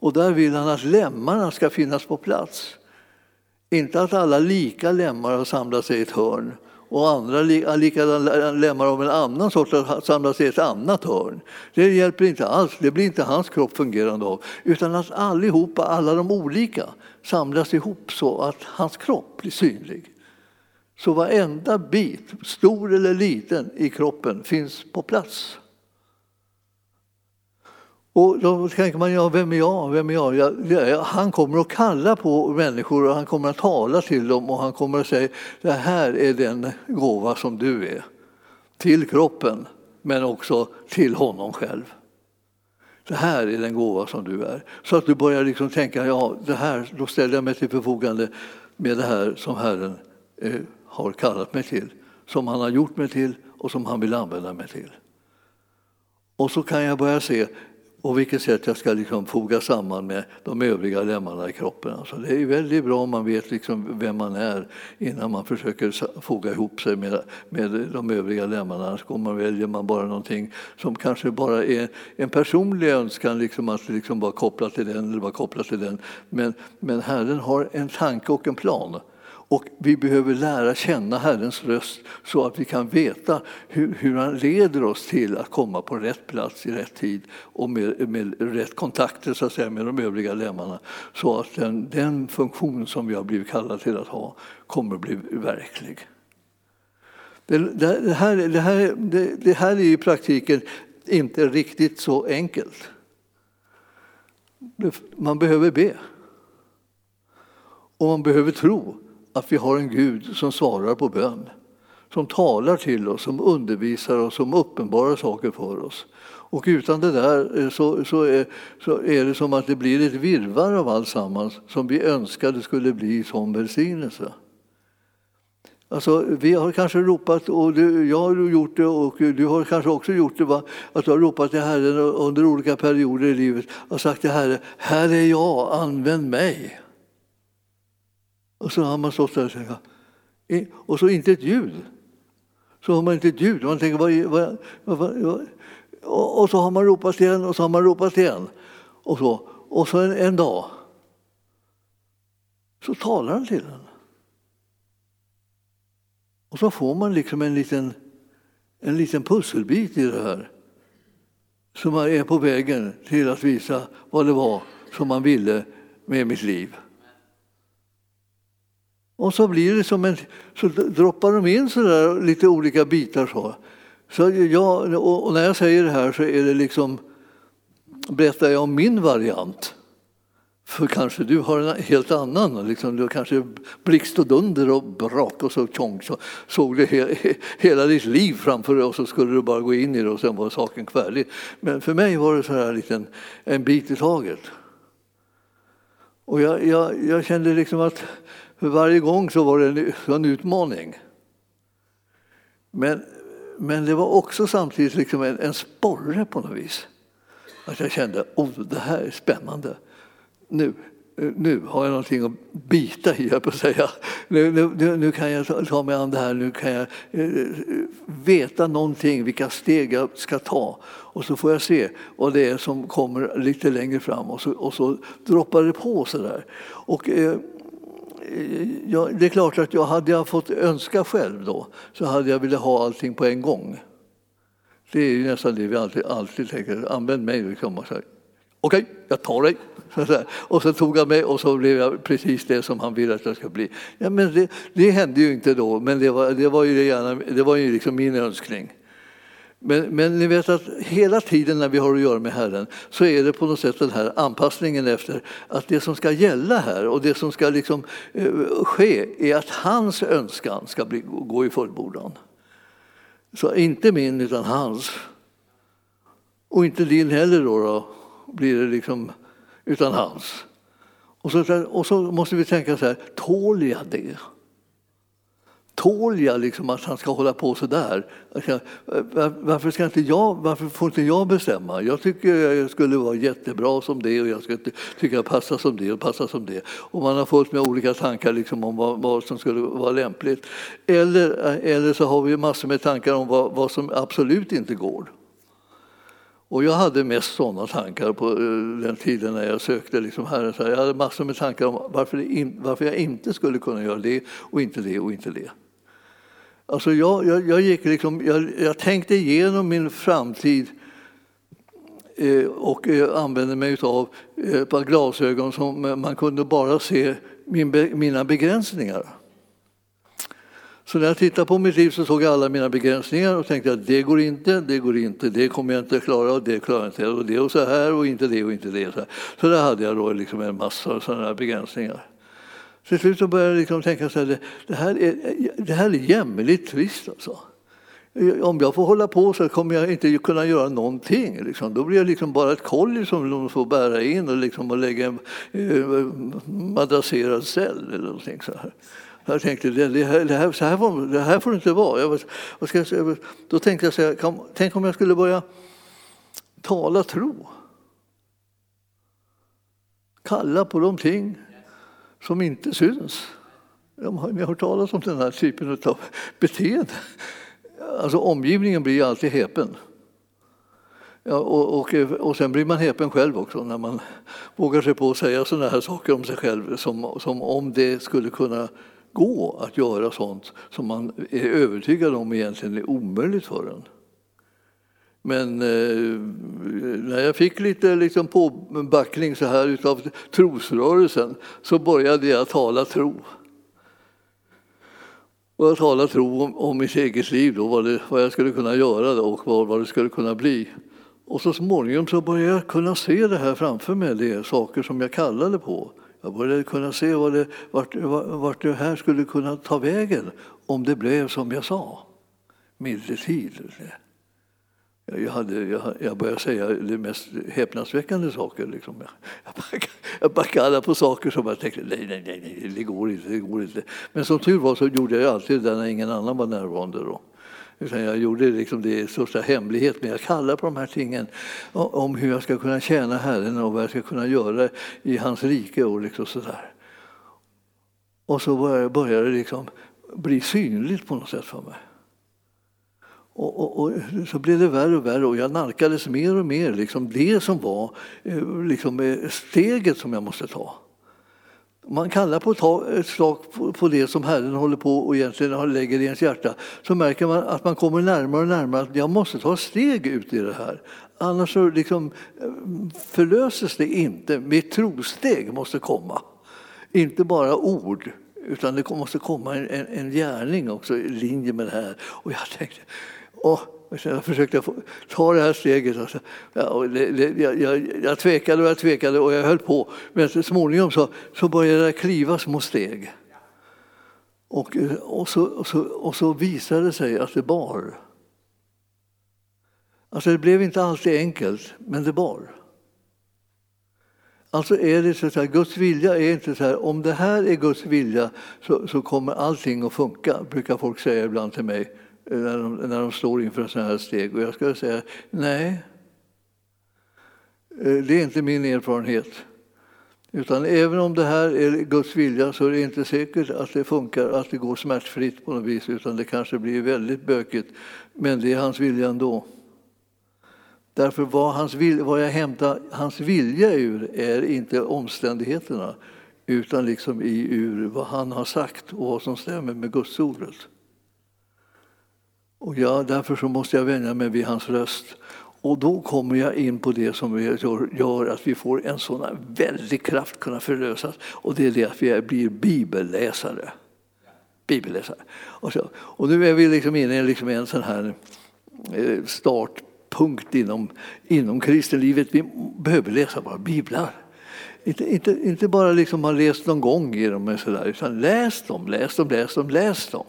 Och där vill han att lemmarna ska finnas på plats. Inte att alla lika lemmar har samlat sig i ett hörn och andra likadana lemmar av en annan sort att samlas i ett annat hörn. Det hjälper inte alls, det blir inte hans kropp fungerande av. Utan att allihopa, alla de olika, samlas ihop så att hans kropp blir synlig. Så varenda bit, stor eller liten, i kroppen finns på plats. Och då tänker man, ja, vem är jag? Vem är jag? Ja, Han kommer att kalla på människor och han kommer att tala till dem och han kommer att säga, det här är den gåva som du är. Till kroppen, men också till honom själv. Det här är den gåva som du är. Så att du börjar liksom tänka, ja, det här, då ställer jag mig till förfogande med det här som Herren eh, har kallat mig till. Som han har gjort mig till och som han vill använda mig till. Och så kan jag börja se, och vilket sätt jag ska liksom foga samman med de övriga lemmarna i kroppen. Alltså det är väldigt bra om man vet liksom vem man är innan man försöker foga ihop sig med, med de övriga lemmarna. Annars man, väljer man bara någonting som kanske bara är en personlig önskan liksom att liksom vara kopplad till den eller vara kopplad till den. Men, men Herren har en tanke och en plan. Och vi behöver lära känna Herrens röst så att vi kan veta hur, hur han leder oss till att komma på rätt plats i rätt tid och med, med rätt kontakter så att säga, med de övriga lemmarna. Så att den, den funktion som vi har blivit kallade till att ha kommer att bli verklig. Det, det, här, det, här, det, det här är i praktiken inte riktigt så enkelt. Man behöver be. Och man behöver tro att vi har en Gud som svarar på bön. Som talar till oss, som undervisar oss, som uppenbarar saker för oss. Och utan det där eh, så, så, är, så är det som att det blir ett virvar av alltsammans som vi önskade skulle bli som välsignelse. Alltså, vi har kanske ropat, och du, jag har gjort det och du har kanske också gjort det, va? att du har ropat till Herren under olika perioder i livet och sagt till Herren, här är jag, använd mig. Och så har man stått där och tänkt, och så inte ett ljud. Så har man inte ett ljud. Man tänker, vad, vad, vad, och så har man ropat till en och så har man ropat igen. Och så, och så en, en dag så talar han till en. Och så får man liksom en liten, en liten pusselbit i det här som är på vägen till att visa vad det var som man ville med mitt liv. Och så blir det som en, så droppar de in så där, lite olika bitar. Så. Så jag, och när jag säger det här så är det liksom, berättar jag om min variant. För kanske du har en helt annan, liksom, du kanske blixt och dunder och brak och så tjong så såg du he, hela ditt liv framför dig och så skulle du bara gå in i det och sen var saken färdig. Men för mig var det så här liten, en bit i taget. Och jag, jag, jag kände liksom att för varje gång så var det en, en utmaning. Men, men det var också samtidigt liksom en, en sporre på något vis. Att jag kände, oh, det här är spännande. Nu, nu har jag någonting att bita i, jag på att säga. Nu, nu, nu kan jag ta mig an det här, nu kan jag eh, veta någonting, vilka steg jag ska ta. Och så får jag se vad det är som kommer lite längre fram och så, och så droppar det på sådär. Och, eh, ja, det är klart att jag hade jag fått önska själv då så hade jag velat ha allting på en gång. Det är ju nästan det vi alltid, alltid tänker. Använd mig. Liksom. Okej, okay, jag tar dig. Och så tog han mig och så blev jag precis det som han ville att jag ska bli. Ja, men det, det hände ju inte då, men det var, det var ju, gärna, det var ju liksom min önskning. Men, men ni vet att hela tiden när vi har att göra med Herren så är det på något sätt den här anpassningen efter att det som ska gälla här och det som ska liksom, eh, ske är att hans önskan ska bli, gå i fullbordan. Så inte min, utan hans. Och inte din heller då, då blir det liksom, utan hans. Och så, och så måste vi tänka så här, tål jag det? Tål jag liksom att han ska hålla på så där? Varför, ska inte jag, varför får inte jag bestämma? Jag tycker jag skulle vara jättebra som det och jag skulle tycka jag passar som det och passar som det. Och man har fullt med olika tankar liksom om vad, vad, som skulle vara lämpligt. Eller, eller så har vi massor med tankar om vad, vad som absolut inte går. Och jag hade mest sådana tankar på eh, den tiden när jag sökte liksom Herren. Jag hade massor med tankar om varför, in, varför jag inte skulle kunna göra det och inte det och inte det. Alltså jag, jag, jag, gick liksom, jag, jag tänkte igenom min framtid eh, och eh, använde mig av eh, ett par glasögon som eh, man kunde bara se min, mina begränsningar. Så när jag tittade på mitt liv så såg jag alla mina begränsningar och tänkte att det går inte, det går inte, det kommer jag inte klara och det klarar jag inte och det och så här och inte det och inte det. Så, här. så där hade jag då liksom en massa sådana här begränsningar. Till slut så började jag liksom tänka så här, det här är, det här är jämmerligt trist alltså. Om jag får hålla på så kommer jag inte kunna göra någonting. Liksom. Då blir jag liksom bara ett kolli som de får bära in och, liksom, och lägga en eh, madrasserad cell eller någonting så här. Jag tänkte, det, här, det, här, så här får, det här får det inte vara. Jag, vad ska jag säga? Då tänkte jag, så här, tänk om jag skulle börja tala tro. Kalla på de ting som inte syns. Ni har hört talas om den här typen av beteende. Alltså omgivningen blir ju alltid häpen. Ja, och, och, och sen blir man häpen själv också när man vågar sig på att säga sådana här saker om sig själv som, som om det skulle kunna gå att göra sånt som man är övertygad om egentligen är omöjligt för en. Men eh, när jag fick lite liksom, påbackning så här utav trosrörelsen så började jag tala tro. Och jag talade tro om, om mitt eget liv, då, vad, det, vad jag skulle kunna göra då, och vad, vad det skulle kunna bli. Och så småningom så började jag kunna se det här framför mig, det saker som jag kallade på. Jag började kunna se vad det, vart, vart det här skulle kunna ta vägen om det blev som jag sa, medeltid. Jag, hade, jag, jag började säga de mest häpnadsväckande saker. Liksom. Jag, jag backade på saker som jag tänkte, nej, nej, nej, det går inte, det går inte. Men som tur var så gjorde jag alltid det när ingen annan var närvarande. Då. Utan jag gjorde liksom det i största hemlighet, men jag kallar på de här tingen om hur jag ska kunna tjäna Herren och vad jag ska kunna göra i hans rike. Och, liksom sådär. och så började det liksom bli synligt på något sätt för mig. Och, och, och, så blev det värre och värre och jag nalkades mer och mer liksom det som var eh, liksom, eh, steget som jag måste ta. Man kallar på ett slag på det som Herren håller på och egentligen lägger i ens hjärta så märker man att man kommer närmare och närmare att jag måste ta steg ut i det här. Annars så liksom eh, förlöses det inte. Mitt trosteg måste komma. Inte bara ord, utan det måste komma en, en, en gärning också i linje med det här. Och jag tänkte, åh, Jag försökte ta det här steget. Alltså. Jag, jag, jag, jag tvekade och jag tvekade och jag höll på. Men så småningom så, så började jag kliva små steg. Och, och, så, och, så, och så visade det sig att det bar. Alltså det blev inte alltid enkelt, men det bar. Alltså är det så att Guds vilja är inte så här, om det här är Guds vilja så, så kommer allting att funka, brukar folk säga ibland till mig när de, när de står inför sådana här steg. Och jag skulle säga, nej, eh, det är inte min erfarenhet. Utan även om det här är Guds vilja så är det inte säkert att det funkar, att det går smärtfritt på något vis, utan det kanske blir väldigt bökigt. Men det är hans vilja ändå. Därför vad, hans, vad jag hämtar hans vilja ur är inte omständigheterna utan liksom i, ur vad han har sagt och vad som stämmer med Guds ordet. Och jag, därför så måste jag vänja mig vid hans röst. Och då kommer jag in på det som gör att vi får en sån väldig kraft kunna förlösas. Och det är det att vi blir bibelläsare. Bibelläsare. Och, så, och nu är vi liksom inne i liksom en sån här eh, startpunkt inom, inom kristenlivet. Vi behöver läsa våra biblar. Inte, inte, inte bara liksom ha läst någon gång i dem, sådär, utan läs dem, läs dem, läs dem, läs dem.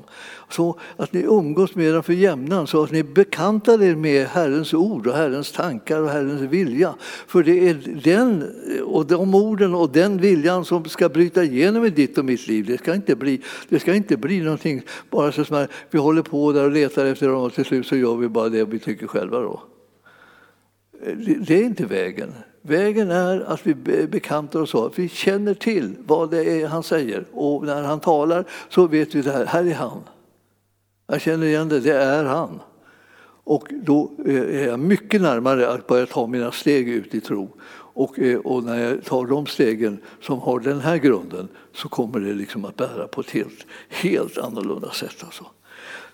Så att ni umgås med dem för jämnan, så att ni bekantar er med Herrens ord och Herrens tankar och Herrens vilja. För det är den, och de orden och den viljan som ska bryta igenom i ditt och mitt liv. Det ska inte bli, det ska inte bli någonting bara så att vi håller på där och letar efter dem och till slut så gör vi bara det vi tycker själva. Då. Det är inte vägen. Vägen är att vi bekantar oss så att vi känner till vad det är han säger. Och när han talar så vet vi det här, här är han. Jag känner igen det, det är han. Och då eh, är jag mycket närmare att börja ta mina steg ut i tro. Och, eh, och, när jag tar de stegen som har den här grunden så kommer det liksom att bära på ett helt, helt annorlunda sätt. Alltså.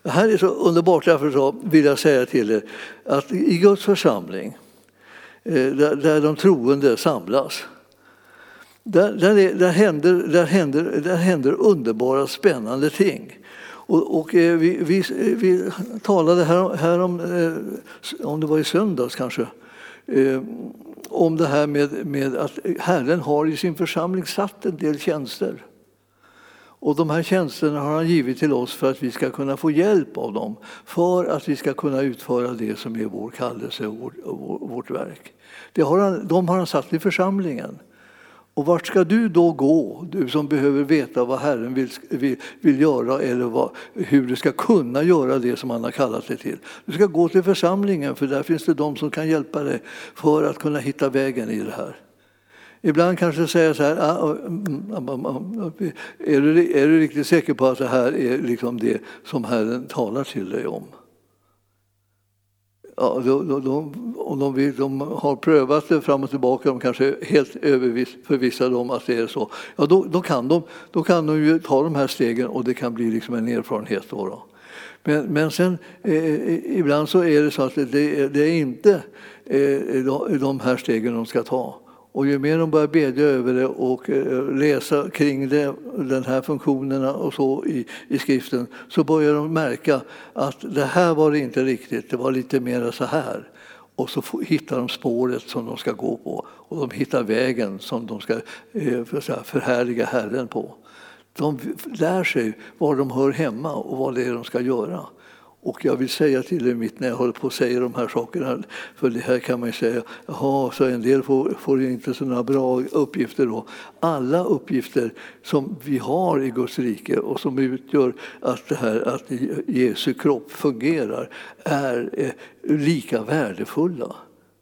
Det här är så underbart, därför så vill jag säga till er att i Guds församling Eh, där, där de troende samlas. Där, där, är, där, händer, där, händer, där händer underbara, spännande ting. Och, och eh, vi, vi, vi, talade här, här om, eh, om det var i söndags kanske, om det här med, med att Herren har i sin församling satt en del tjänster. Och de här tjänsterna har han givit till oss för att vi ska kunna få hjälp av dem. För att vi ska kunna utföra det som är vår kallelse och vårt, vårt verk. Det har han, de har han satt i församlingen. Och vart ska du då gå, du som behöver veta vad Herren vill, vill, vill göra eller vad, hur du ska kunna göra det som han har kallat dig till? Du ska gå till församlingen för där finns det de som kan hjälpa dig för att kunna hitta vägen i det här. Ibland kanske säger så här, ah, mm, mm, mm, är du, är du riktigt säker på att det här är liksom det som Herren talar till dig om? Ja, de, de, om de, vill, de, har prövat det fram och tillbaka, de kanske är helt förvissade om att det är så, ja, då, då, kan de, då kan de ju ta de här stegen och det kan bli liksom en erfarenhet. Då, då. Men, men sen eh, eh ibland så är det så att det, det är inte eh, de här stegen de ska ta. Och ju mer de börjar bedja över det och eh, läsa kring det, den här funktionerna och så i, i skriften så börjar de märka att det här var det inte riktigt, det var lite mer så här. Och så hittar de spåret som de ska gå på och de hittar vägen som de ska eh, förhärliga Herren på. De lär sig var de hör hemma och vad det är de ska göra. Och jag vill säga till er mitt när jag håller på att säga de här sakerna, för det här kan man ju säga, jaha, så en del får, får inte sådana bra uppgifter då. Alla uppgifter som vi har i Guds rike och som utgör att, det här, att Jesu kropp fungerar är eh, lika värdefulla.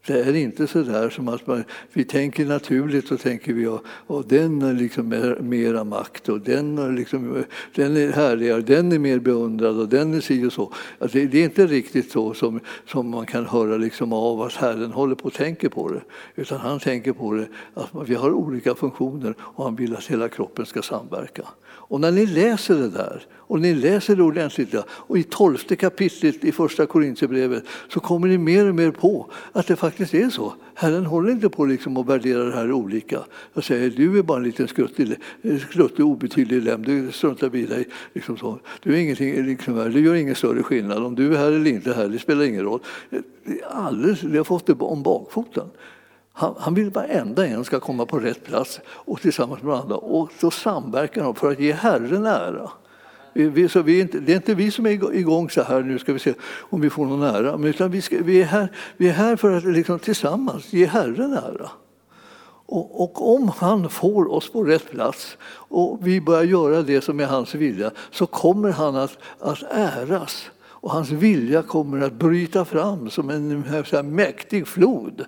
Det är inte så där som att man, vi tänker naturligt och tänker vi att och den har liksom mera makt och den, har liksom, den är härligare, den är mer beundrad och den är si och så. Alltså det, är inte riktigt så som, som man kan höra liksom av att Herren håller på och tänker på det. Utan han tänker på det att vi har olika funktioner och han vill att hela kroppen ska samverka. Och när ni läser det där, och ni läser det ordentligt, och i tolfte kapitlet i första Korintierbrevet så kommer ni mer och mer på att det faktiskt är så. Herren håller inte på liksom att värdera det här olika. Jag säger du är bara en liten skruttig, skruttig obetydlig lem, du struntar i dig. Liksom så. Du, är ingenting, liksom, du gör ingen större skillnad om du är här eller inte här, det spelar ingen roll. Alldeles, vi har fått det om bakfoten. Han, han vill varenda en ska komma på rätt plats och tillsammans med andra och så samverkar de för att ge Herren ära. Vi, så vi är inte, det är inte vi som är igång så här, nu ska vi se om vi får någon ära, utan vi, ska, vi, är, här, vi är här för att liksom tillsammans ge Herren ära. Och, och, om han får oss på rätt plats och vi börjar göra det som är hans vilja så kommer han att, att äras och hans vilja kommer att bryta fram som en här, mäktig flod.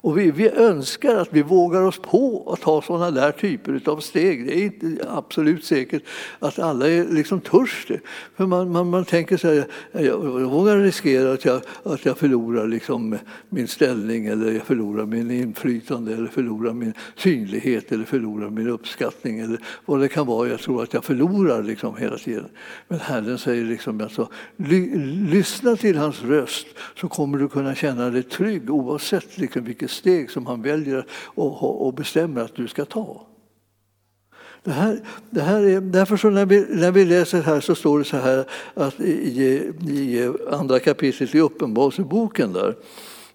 Och vi, vi, önskar att vi vågar oss på att ta sådana där typer av steg. Det är inte absolut säkert att alla är liksom törstiga. För man, man, man tänker så här, jag vågar riskera att jag, att jag förlorar liksom min ställning eller jag förlorar min inflytande eller förlorar min synlighet eller förlorar min uppskattning eller vad det kan vara. Jag tror att jag förlorar liksom hela tiden. Men Herren säger liksom alltså, lyssna till hans röst så kommer du kunna känna dig trygg oavsett liksom vilket steg som han väljer och, och bestämmer att du ska ta. Det här, det här är, därför så när vi, när vi läser här så står det så här att i, i andra kapitlet i Uppenbarelseboken där,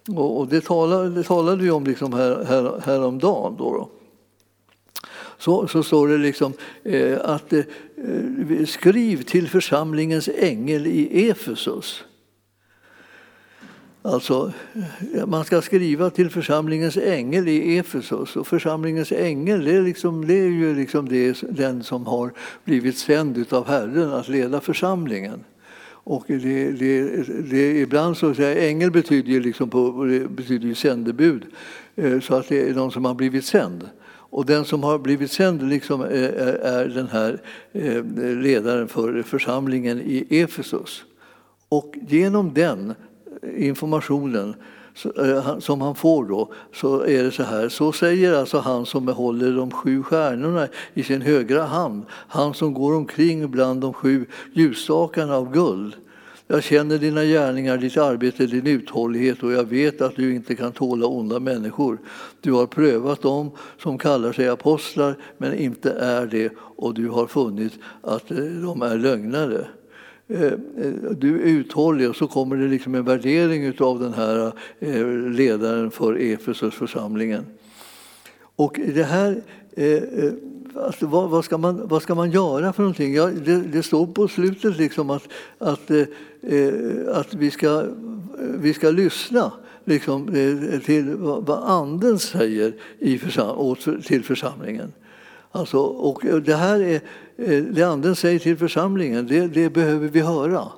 och, och det, talade, det talade vi om liksom här, här, häromdagen. Då, då. Så, så står det liksom eh, att eh, skriv till församlingens ängel i Efesus Alltså, man ska skriva till församlingens ängel i Efesos och församlingens ängel det är, liksom, det är ju liksom det, den som har blivit sänd av Herren att leda församlingen. Och det, det, det, ibland så säger ängel betyder ju, liksom på, betyder ju sändebud, eh, så att det är någon som har blivit sänd. Och den som har blivit sänd liksom är, är den här ledaren för församlingen i Efesos. Och genom den informationen eh, som han får då, så är det så här. Så säger alltså han som håller de sju stjärnorna i sin högra hand. Han som går omkring bland de sju ljusstakarna av guld. Jag känner dina gärningar, ditt arbete, din uthållighet och jag vet att du inte kan tåla onda människor. Du har prövat dem som kallar sig apostlar men inte är det och du har funnit att eh, de är lögnare. Eh, eh, du är uthållig och så kommer det liksom en värdering av den här eh, ledaren för Efesusförsamlingen. Och det här, alltså vad, vad, ska man, vad ska man göra för någonting? Ja, det, det står på slutet liksom att, att, att vi, ska, vi ska lyssna liksom, till vad Anden säger i försam, till församlingen. Alltså, och det här är Eh, det Anden säger till församlingen, det, det, behöver vi höra.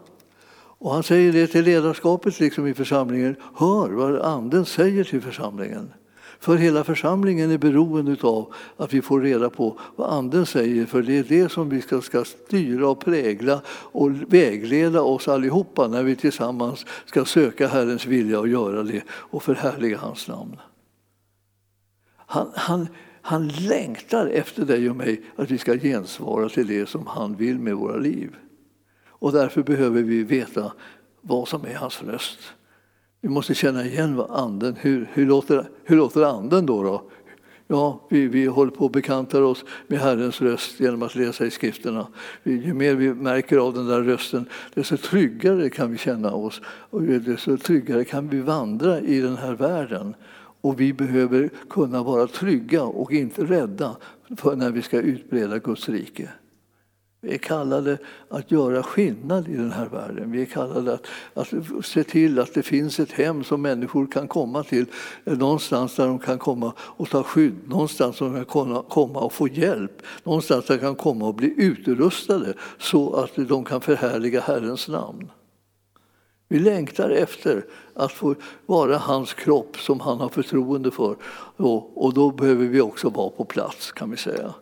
Och han säger det till ledarskapet liksom i församlingen. Hör vad Anden säger till församlingen. För hela församlingen är beroende av att vi får reda på vad Anden säger, för det är det som vi ska, ska styra och prägla och vägleda oss allihopa när vi tillsammans ska söka Herrens vilja och göra det och förhärliga hans namn. Han, han, han längtar efter dig och mig att vi ska gensvara till det som han vill med våra liv. Och därför behöver vi veta vad som är hans röst. Vi måste känna igen vad anden, hur, hur, låter, hur låter anden då? då? Ja, vi, vi håller på att bekanta oss med Herrens röst genom att läsa i skrifterna. Ju mer vi märker av den där rösten, desto tryggare kan vi känna oss och desto tryggare kan vi vandra i den här världen. Och vi behöver kunna vara trygga och inte rädda för när vi ska utbreda Guds rike. Vi är kallade att göra skillnad i den här världen. Vi är kallade att, att se till att det finns ett hem som människor kan komma till. Någonstans där de kan komma och ta skydd, någonstans där de kan komma och få hjälp. Någonstans där de kan komma och bli utrustade så att de kan förhärliga Herrens namn. Vi längtar efter att få vara hans kropp som han har förtroende för. Och då behöver vi också vara på plats kan vi säga.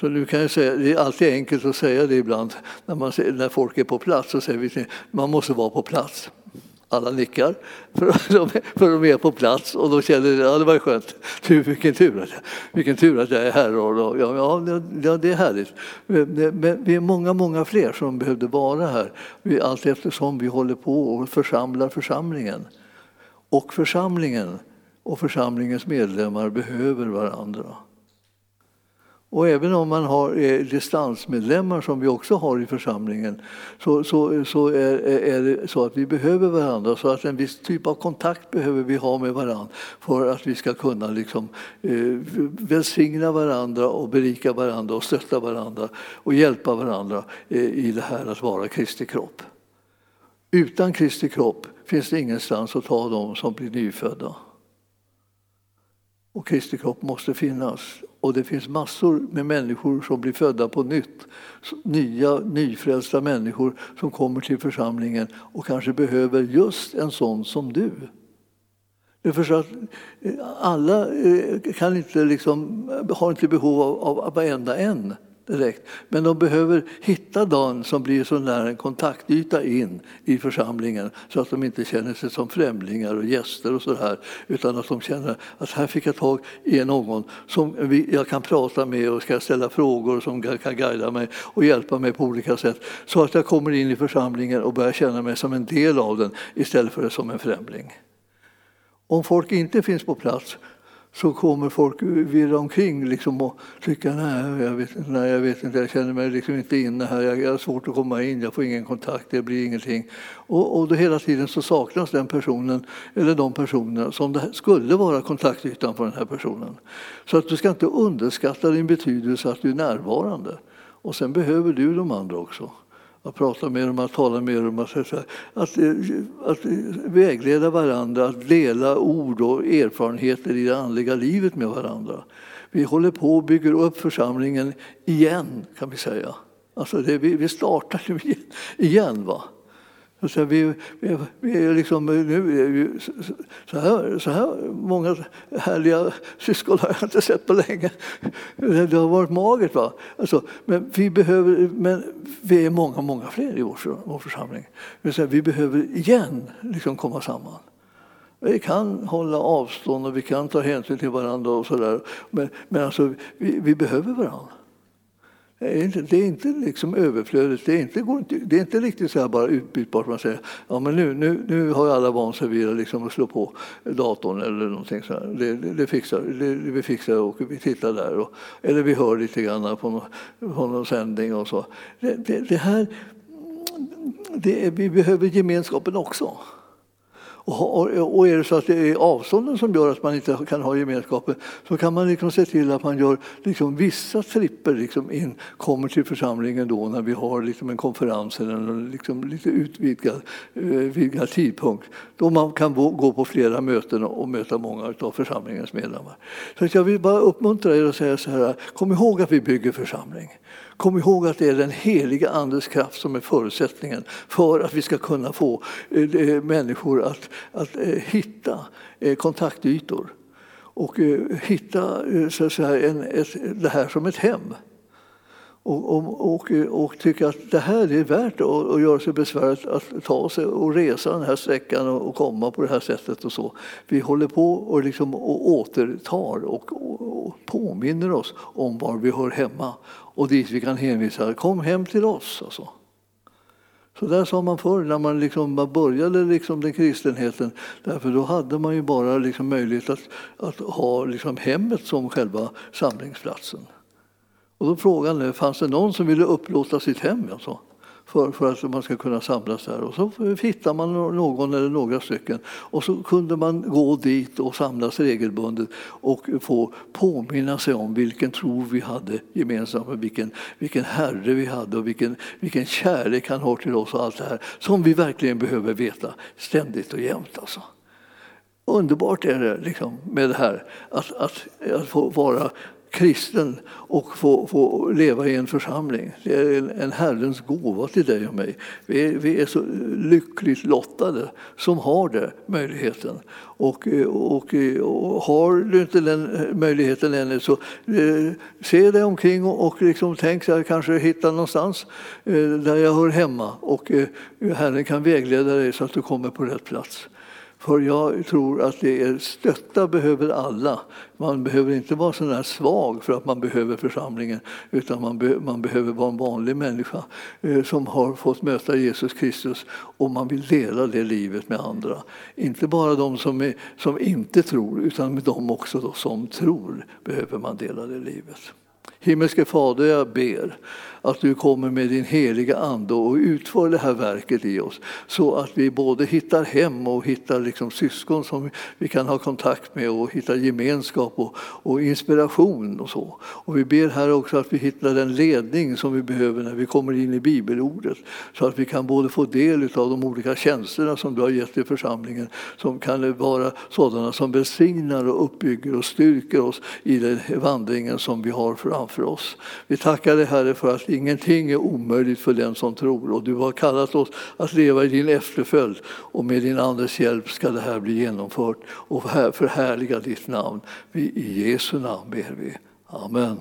Så nu kan jag säga, det är alltid enkelt att säga det ibland när, man, när folk är på plats. Så säger vi att man måste vara på plats. Alla nickar, för de, för de är på plats och då känner de ja, det var skönt. Du, vilken, tur att jag, vilken tur att jag är här. Och, ja, ja, det är härligt. Men vi är många, många fler som behövde vara här allt eftersom vi håller på och församlar församlingen. Och församlingen och församlingens medlemmar behöver varandra. Och även om man har eh, distansmedlemmar som vi också har i församlingen så, så, så är, är, det så att vi behöver varandra. Så att en viss typ av kontakt behöver vi ha med varandra för att vi ska kunna liksom, eh, välsigna varandra och berika varandra och stötta varandra och hjälpa varandra eh, i det här att vara Kristi kropp. Utan Kristi kropp finns det ingenstans att ta dem som blir nyfödda. Och Kristi kropp måste finnas. Och det finns massor med människor som blir födda på nytt. Nya, nyfrälsta människor som kommer till församlingen och kanske behöver just en sån som du. För att eh, alla eh, kan inte liksom, har inte behov av, av varenda en direkt. Men de behöver hitta den som blir så nära en kontaktyta in i församlingen så att de inte känner sig som främlingar och gäster och så här, utan att de känner att här fick jag tag i någon som jag kan prata med och ska ställa frågor som kan guida mig och hjälpa mig på olika sätt så att jag kommer in i församlingen och börjar känna mig som en del av den istället för som en främling. Om folk inte finns på plats så kommer folk virra omkring liksom och tycka nej jag, vet, nej, jag vet inte, jag känner mig liksom inte inne här, jag, jag har svårt att komma in, jag får ingen kontakt, det blir ingenting. Och, och då hela tiden så saknas den personen, eller de personerna som det skulle vara kontaktytan för den här personen. Så att du ska inte underskatta din betydelse att du är närvarande. Och sen behöver du de andra också att prata med dem, att tala med dem, att, att, eh, att vägleda varandra, att dela ord och erfarenheter i det andliga livet med varandra. Vi håller på och bygger upp församlingen igen, kan vi säga. Alltså det, vi, vi startar igen. Va? Så vi, vi, vi är liksom, nu, så, här, så här många härliga syskon har jag inte sett på länge. Det har varit magert. Va? Alltså, men, vi behöver, men vi är många, många fler i vår, vår församling. Vi behöver igen liksom komma samman. Vi kan hålla avstånd och vi kan ta hänsyn till varandra och sådär. Men, men alltså, vi, vi behöver varandra. Det är inte, det är inte liksom överflödigt, det är inte, det är inte riktigt så här bara utbytbart. Man säger ja, men nu, nu, nu har alla vant sig vid liksom att slå på datorn eller någonting så det, det, det, fixar, det, vi fixar och vi tittar där. Och, eller vi hör lite grann på någon, på någon sändning och så. Det, det här, vi behöver gemenskapen också. Och, är det så att det är avstånden som gör att man inte kan ha gemenskapen så kan man liksom se till att man gör liksom vissa tripper liksom in, kommer till församlingen då när vi har liksom en konferens eller en liksom lite utvidgad, eh, utvidgad tidpunkt då man kan gå på flera möten och möta många av församlingens medlemmar. Så jag vill bara uppmuntra er att säga så här, kom ihåg att vi bygger församling. Kom ihåg att det är den heliga Andens kraft som är förutsättningen för att vi ska kunna få eh, eh, människor att, att eh, hitta kontaktytor och hitta så att säga, en, ett, det här som ett hem och, och, och, och tycka att det här är värt att, att göra sig besväret att ta sig och resa den här sträckan och, komma på det här sättet. och så. Vi håller på och, liksom, och återtar och, och, påminner oss om var vi hör hemma och dit vi kan hänvisa. Kom hem till oss. Alltså. Så där sa man förr när man liksom började liksom den kristenheten. Därför då hade man ju bara liksom möjlighet att, att ha liksom hemmet som själva samlingsplatsen. Och då frågade jag, fanns det någon som ville upplåta sitt hem alltså, för, för att man ska kunna samlas där? Och så hittade man någon eller några stycken och så kunde man gå dit och samlas regelbundet och få påminna sig om vilken tro vi hade gemensamt, vilken, vilken Herre vi hade och vilken, vilken kärlek han har till oss och allt det här som vi verkligen behöver veta ständigt och jämt. Alltså. Underbart är det liksom, med det här att, att, att få vara kristen och få, få leva i en församling. Det är en, en Herrens gåva till dig och mig. Vi är, vi är så lyckligt lottade som har den möjligheten. Och, och, och, har du inte den möjligheten ännu så eh, se dig omkring och, och liksom tänk så här, kanske hitta någonstans eh, där jag hör hemma och eh, Herren kan vägleda dig så att du kommer på rätt plats. För jag tror att det är stötta behöver alla. Man behöver inte vara sån där svag för att man behöver församlingen utan man, be, man behöver vara en vanlig människa eh, som har fått möta Jesus Kristus och man vill dela det livet med andra. Inte bara de som, är, som inte tror utan med de också då, som tror behöver man dela det livet. Himmelske Fader, jag ber att du kommer med din heliga Ande och utför det här verket i oss så att vi både hittar hem och hittar liksom syskon som vi kan ha kontakt med och hittar gemenskap och, och inspiration och så. Och vi ber här också att vi hittar den ledning som vi behöver när vi kommer in i bibelordet så att vi kan både få del av de olika tjänsterna som du har gett i församlingen som kan vara sådana som välsignar och uppbygger och styrker oss i den vandringen som vi har framför oss. Vi tackar dig Herre för att Ingenting är omöjligt för den som tror och du har kallat oss att leva i din efterföljd och med din Andes hjälp ska det här bli genomfört och förhärliga ditt namn. I Jesu namn ber vi. Amen.